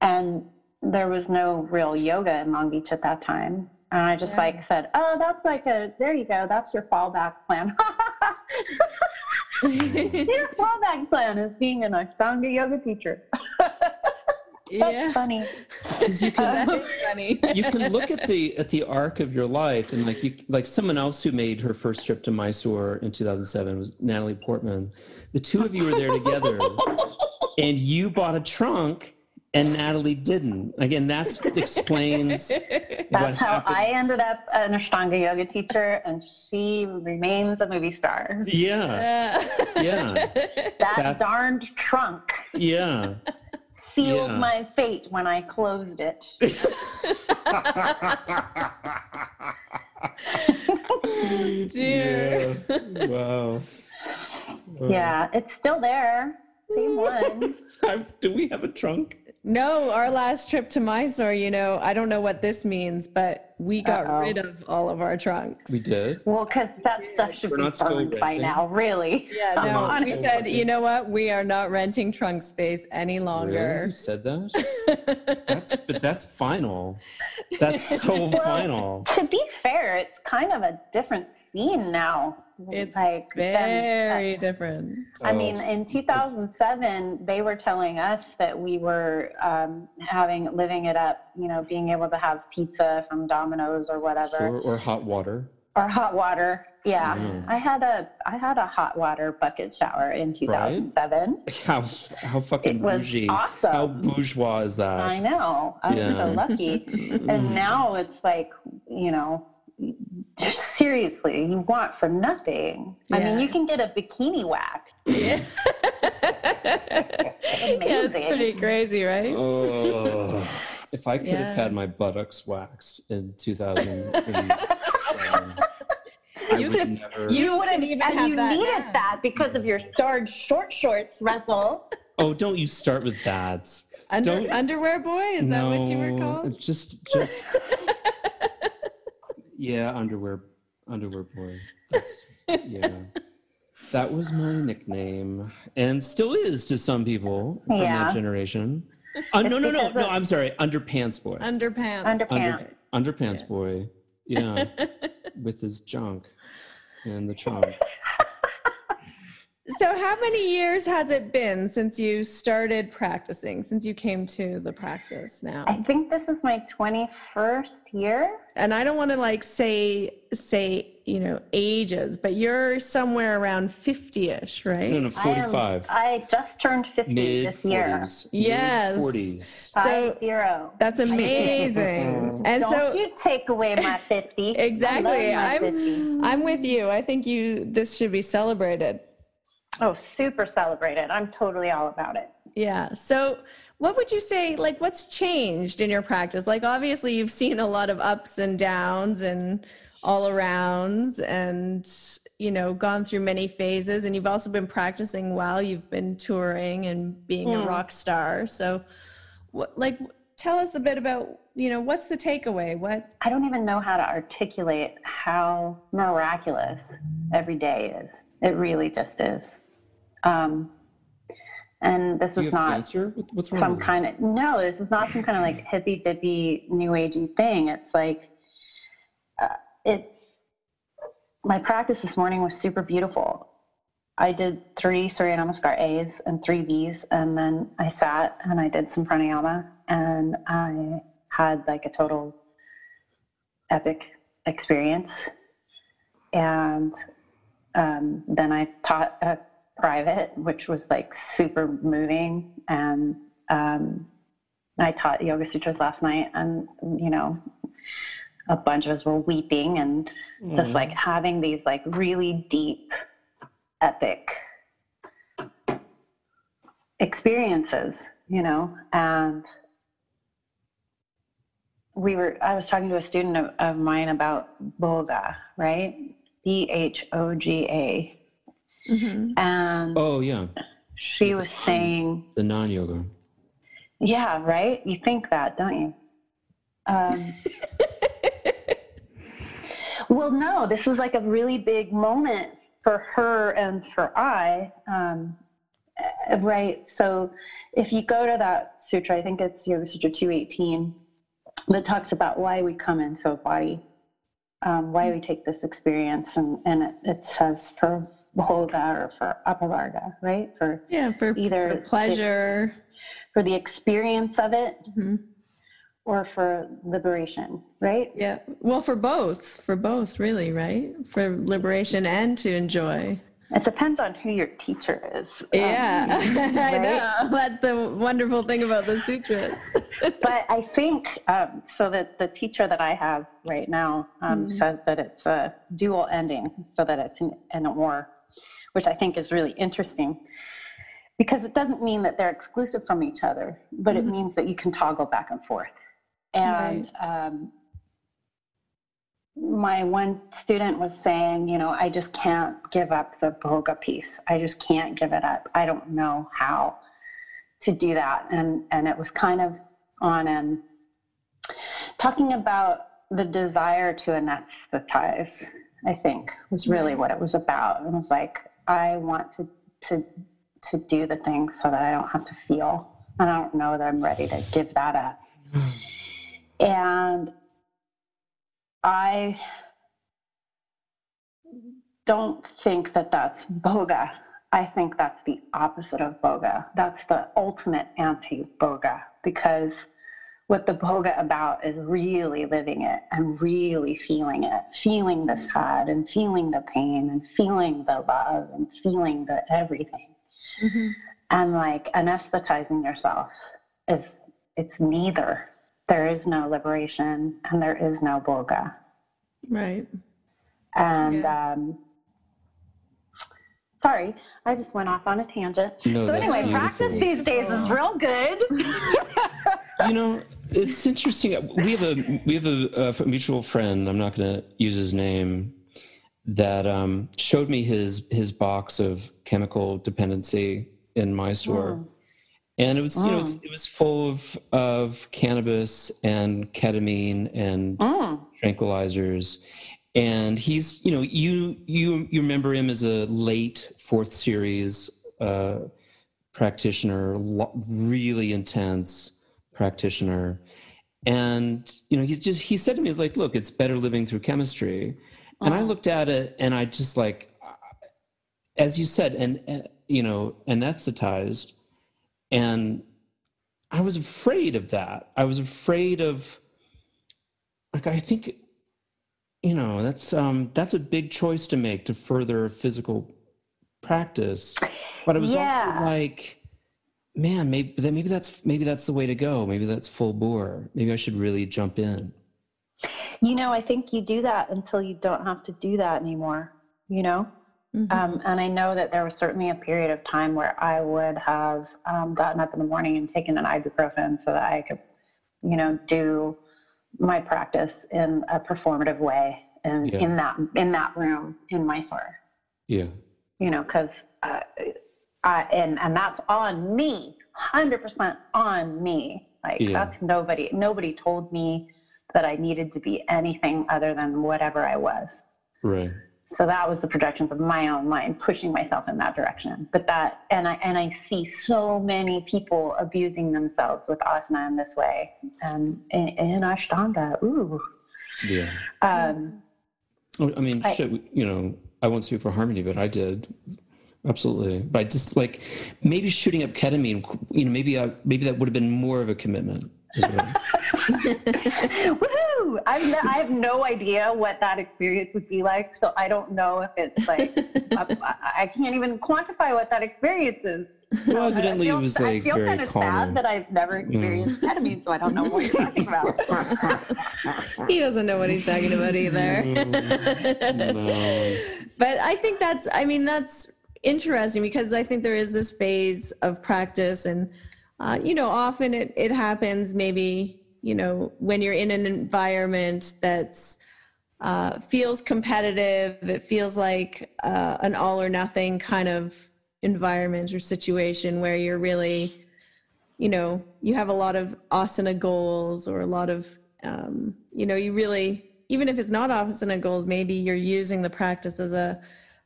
and there was no real yoga in Long Beach at that time. And I just Yeah. like said, oh, that's like a, there you go. That's your fallback plan. your fallback plan is being an Ashtanga yoga teacher. that's yeah. funny. Because you can That is funny. you can look at the at the arc of your life and like you like someone else who made her first trip to Mysore in 2007 was Natalie Portman. The two of you were there together, and you bought a trunk, and Natalie didn't. Again, that's explains what That's how happened. I ended up an Ashtanga yoga teacher, and she remains a movie star. Yeah, Yeah. That That's- darned trunk yeah. sealed Yeah. my fate when I closed it. Dear. Yeah. Wow. Yeah, it's still there. Same one. Do we have a trunk? No, our last trip to Mysore, you know, I don't know what this means, but we got Uh-oh. rid of all of our trunks. We did. Well, because that stuff should We're be not burned by now, really. Yeah, no, on. we said, you know what? We are not renting trunk space any Really? longer. You said that? That's but that's final. That's so Well, final. To be fair, it's kind of a different scene now. It's like than- Very different. I Oh, mean, in 2007, they were telling us that we were um, having living it up, you know, being able to have pizza from Domino's or whatever, Or, or hot water. or hot water. Yeah, Mm. I had a I had a hot water bucket shower in 2007. How how fucking It was bougie. awesome. How bourgeois is that? I know. I'm Yeah. so lucky. and now it's like, you know, just seriously, you want for nothing. I mean, you can get a bikini wax. Yeah. yeah, it's pretty crazy, right? Oh. if I could Yeah. have had my buttocks waxed in 2007, I You would could- never. You wouldn't can even and have you that needed now. that because of your darn short shorts, Russell. oh, don't you start with that. Under, Don't- underwear boy? Is that what you were No, called? It's just just yeah, underwear underwear boy. That's yeah. That was my nickname, and still is to some people from Yeah. that generation. Uh, no, no, no, because no. I'm sorry. Underpants boy. Underpants. Underpants. Under, underpants boy. Yeah, with his junk and the trunk. So, how many years has it been since you started practicing, since you came to the practice now? I think this is my 21st year. And I don't want to like say say you know ages, but you're somewhere around 50ish, right? No, no, I am- 45. I, just turned 50 Mid this year. 40s. Yes. 40s. So- zero. That's amazing. and Don't so you take away my 50. exactly, I my I'm, 50. I'm with you. I think you this should be celebrated. Oh, super celebrated. I'm totally all about it. Yeah. So, what would you say, like, what's changed in your practice? Like, obviously, you've seen a lot of ups and downs and all arounds and, you know, gone through many phases. And you've also been practicing while you've been touring and being a Mm. rock star. So, what, like, tell us a bit about, you know, what's the takeaway? What, I don't even know how to articulate how miraculous every day is. It really just is. Um, and this is not cancer? What's wrong some kind of no. This is not some kind of like hippy dippy new agey thing. It's like uh, it. My practice this morning was super beautiful. I did three Surya Namaskar A's and three B's, and then I sat and I did some pranayama, and I had like a total epic experience. And um, then I taught a private, which was like super moving. And um, I taught Yoga Sutras last night, and you know, a bunch of us were weeping and just like having these like really deep, epic experiences, you know, and we were i was talking to a student of, of mine about bhoga right? B-h-o-g-a Mhm. and Oh yeah, she was saying the non-yoga. yeah right? You think that don't you? Um, well no this was like a really big moment for her and for i um, uh, right? So if you go to that sutra i think it's yoga sutra 218 that talks about why we come into a body um, why we take this experience and, and it, it says for bhoga or for apavarga right for Yeah, for, Either for pleasure. for the experience of it Mhm. or for liberation, right? Yeah. Well, for both, for both, really, right? For liberation and to enjoy. It depends on who your teacher is. Um, Yeah, I know. That's the wonderful thing about the sutras. but I think um, so that the teacher that I have right now um, Mhm. says that it's a dual ending, so that it's an, an or, which I think is really interesting because it doesn't mean that they're exclusive from each other, but it Mhm. means that you can toggle back and forth. And um, my one student was saying, you know, I just can't give up the bhoga piece. I just can't give it up. I don't know how to do that. And and it was kind of on um, talking about the desire to anesthetize. I think was really what it was about. And it was like I want to to to do the things so that I don't have to feel. I don't know that I'm ready to give that up. Hmm. And I don't think that that's bhoga. I think that's the opposite of bhoga. That's the ultimate anti bhoga because what the bhoga about is really living it and really feeling it, feeling the sad and feeling the pain and feeling the love and feeling the everything. Mhm. And like anesthetizing yourself is it's neither. There is no liberation and there is no bhoga. Right. And Yeah. um, sorry, I just went off on a tangent. No, so that's anyway, practice these days is real good. you know it's interesting. We have a we have a, a mutual friend i'm not going to use his name that um, showed me his his box of chemical dependency in Mysore, Mm. and it was you know it's, it was full of of cannabis and ketamine and Mm. tranquilizers. And he's you know you you you remember him as a late fourth series uh, practitioner really intense practitioner. And you know he's just he said to me like look it's better living through chemistry. And i looked at it and i just like as you said and uh, you know anesthetized. And i was afraid of that. I was afraid of like i think you know that's um that's a big choice to make to further physical practice. But it was Yeah. also like man maybe then maybe that's maybe that's the way to go maybe that's full bore maybe i should really jump in You know, I think you do that until you don't have to do that anymore, you know? Mhm. Um, and I know that there was certainly a period of time where I would have um, gotten up in the morning and taken an ibuprofen so that I could, you know, do my practice in a performative way and Yeah. in that in that room in Mysore, yeah you know, because uh, I and and that's on me, hundred percent on me. Like Yeah. that's nobody. Nobody told me that I needed to be anything other than whatever I was. right So that was the projections of my own mind pushing myself in that direction. But that, and I and I see so many people abusing themselves with asana in this way, and in, in Ashtanga. Ooh, yeah um, I mean, I- shit, you know, I won't speak for Harmony, but I did. Absolutely. But I just like maybe shooting up ketamine, you know, maybe I, maybe that would have been more of a commitment. as well. woohoo! I've no, I have no idea what that experience would be like, so I don't know if it's like I, I can't even quantify what that experience is. well, uh, I evidently feel, it was I like feel very kind of calming. sad that I've never experienced ketamine, so I don't know what you're talking about. he doesn't know what he's talking about either. no. but I think that's, I mean, that's interesting because I think there is this phase of practice, and, uh, you know, often it, it happens maybe you know, when you're in an environment that's uh, feels competitive, it feels like uh, an all or nothing kind of environment or situation where you're really, you know, you have a lot of asana goals or a lot of, um, you know, you really, even if it's not asana goals, maybe you're using the practice as a,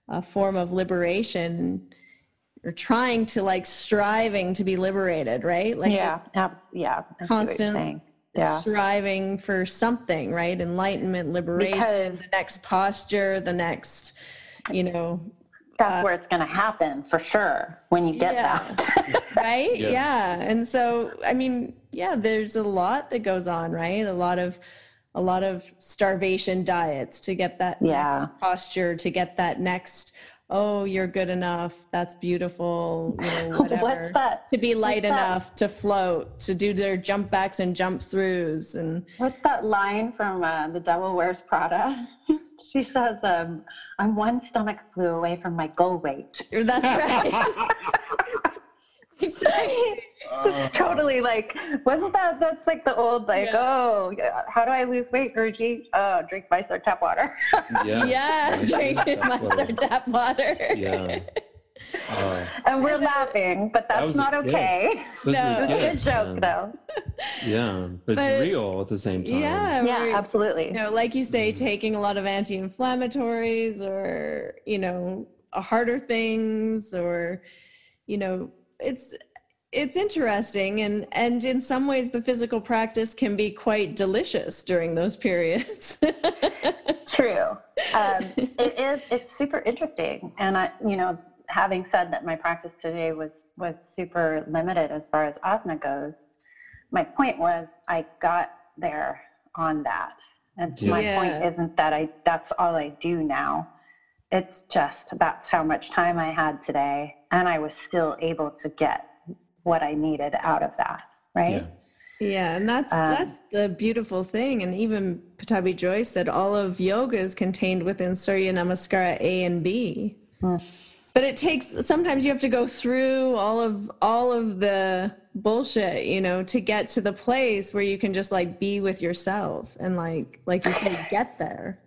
a form of liberation you're trying to like striving to be liberated, right? Like yeah, ab- yeah, constant yeah. striving for something, right? Enlightenment, liberation, because the next posture, the next, you know. That's uh, where it's going to happen for sure when you get yeah. that. right? Yeah. yeah. And so, I mean, yeah, there's a lot that goes on, right? A lot of a lot of starvation diets to get that yeah. next posture, to get that next oh you're good enough that's beautiful you know whatever. to be light what's enough that? to float to do their jump backs and jump throughs and what's that line from uh, the devil wears prada? She says um, i'm one stomach flu away from my goal weight. That's right. Exactly uh, totally like wasn't that that's like the old like yeah. oh how do I lose weight, Guruji? Oh, drink my star tap water. yeah, yeah, drink my star tap water. Yeah. Uh, and we're laughing, but that's not okay. No, it's a joke though. Yeah, but, but, it's real at the same time. Yeah, yeah, absolutely. You know, like you say, mm-hmm. taking a lot of anti-inflammatories, or you know, harder things, or you know, it's it's interesting and and in some ways the physical practice can be quite delicious during those periods. True. Um, it is it's super interesting and i you know having said that my practice today was was super limited as far as asana goes my point was i got there on that and yeah. my point isn't that i that's all i do now. It's just that's how much time i had today and i was still able to get what I needed out of that, right? Yeah. yeah and that's um, that's the beautiful thing. And even Pattabhi Jois said all of yoga is contained within Surya Namaskara A and B. Hmm. But it takes sometimes you have to go through all of all of the bullshit, you know, to get to the place where you can just like be with yourself and like like you said, get there.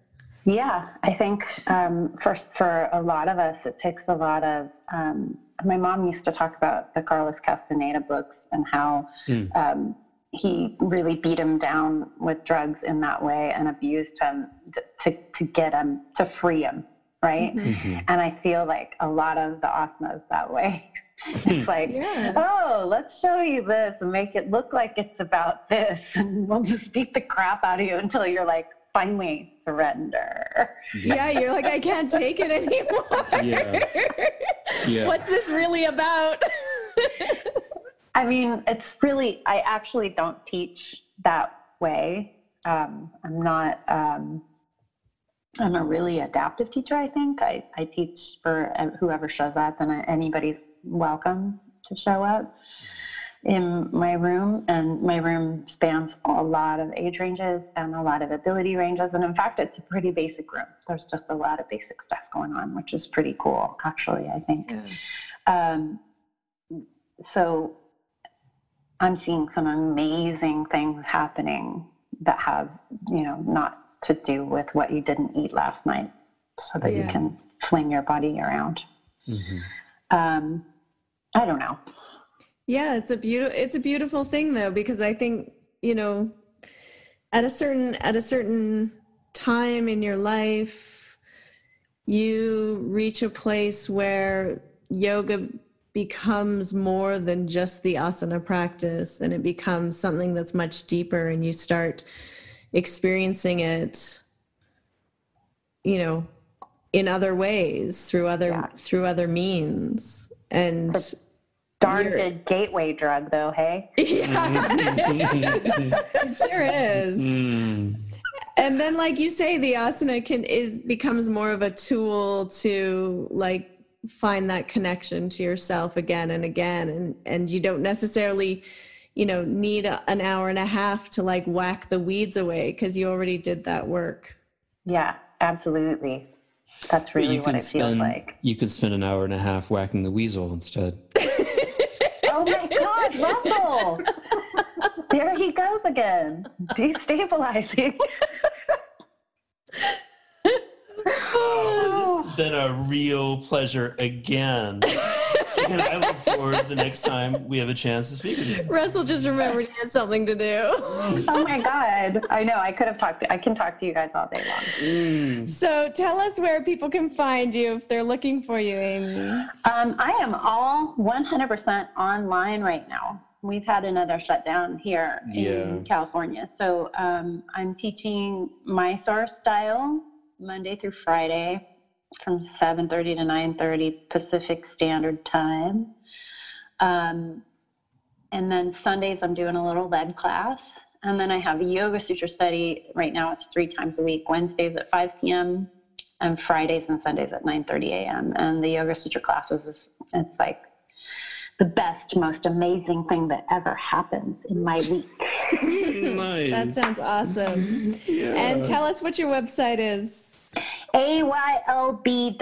Yeah, I think um, first for a lot of us, it takes a lot of um, my mom used to talk about the Carlos Castaneda books and how mm. um, he really beat him down with drugs in that way and abused him to, to, to get him, to free him, right? Mm-hmm. mm-hmm. And I feel like a lot of the asanas that way. it's like, yeah. oh, let's show you this and make it look like it's about this. And we'll just beat the crap out of you until you're like, finally surrender. Yeah, you're like, I can't take it anymore. Yeah. yeah. What's this really about? I mean, it's really, I actually don't teach that way. Um, I'm not, um, I'm a really adaptive teacher, I think. I, I teach for whoever shows up, and anybody's welcome to show up in my room, and my room spans a lot of age ranges and a lot of ability ranges. And in fact, it's a pretty basic room. There's just a lot of basic stuff going on, which is pretty cool, actually, I think. Yeah. Um, so I'm seeing some amazing things happening that have, you know, not to do with what you didn't eat last night so that yeah. you can fling your body around. Mm-hmm. Um, I don't know. Yeah, it's a beautiful it's a beautiful thing though because I think, you know, at a certain at a certain time in your life you reach a place where yoga becomes more than just the asana practice and it becomes something that's much deeper and you start experiencing it you know in other ways through other yeah. through other means and darn good gateway drug though hey? Yeah. It sure is. Mm. and then like you say the asana can is becomes more of a tool to like find that connection to yourself again and again. And and you don't necessarily you know need a, an hour and a half to like whack the weeds away because you already did that work. Yeah absolutely. That's really what it spend, feels like. you could spend an hour and a half whacking the weasel instead Oh my God, Russell. there he goes again, destabilizing. Oh, this has been a real pleasure again. and I look forward to the next time we have a chance to speak with you. Russell just remembered he has something to do. oh my God. I know. I could have talked. I can talk to you guys all day long. Mm. So tell us where people can find you if they're looking for you, Aimee. Um, I am all 100% online right now. We've had another shutdown here in Yeah. California. So um, I'm teaching Mysore style Monday through Friday from 7.30 to 9.30 Pacific Standard Time. Um, and then Sundays I'm doing a little lead class. And then I have a yoga sutra study. Right now it's three times a week, Wednesdays at 5 p.m. and Fridays and Sundays at 9.30 a.m. And the yoga sutra classes is, it's like the best, most amazing thing that ever happens in my week. nice. That sounds awesome. Yeah. And tell us what your website is. AYLB.org.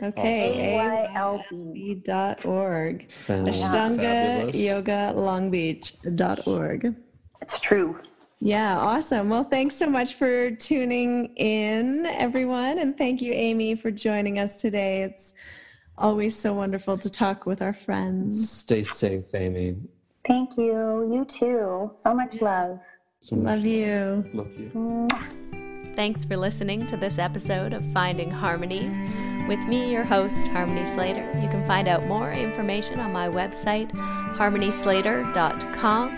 Okay. AYLB. dot org. Fan- Ashtanga fabulous. Yoga Long Beach dot org. It's true. Yeah, awesome. Well, thanks so much for tuning in, everyone. And thank you, Aimee, for joining us today. It's always so wonderful to talk with our friends. Stay safe, Aimee. Thank you. You too. So much love. So much Love you. Love you. Thanks for listening to this episode of Finding Harmony. With me, your host, Harmony Slater. You can find out more information on my website, harmonyslater.com.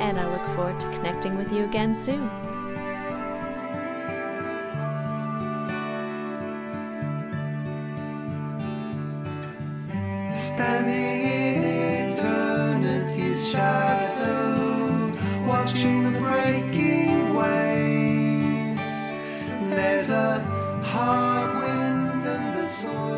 And I look forward to connecting with you again soon. Standing in eternity's shadow, watching the breaking hard wind and the soil.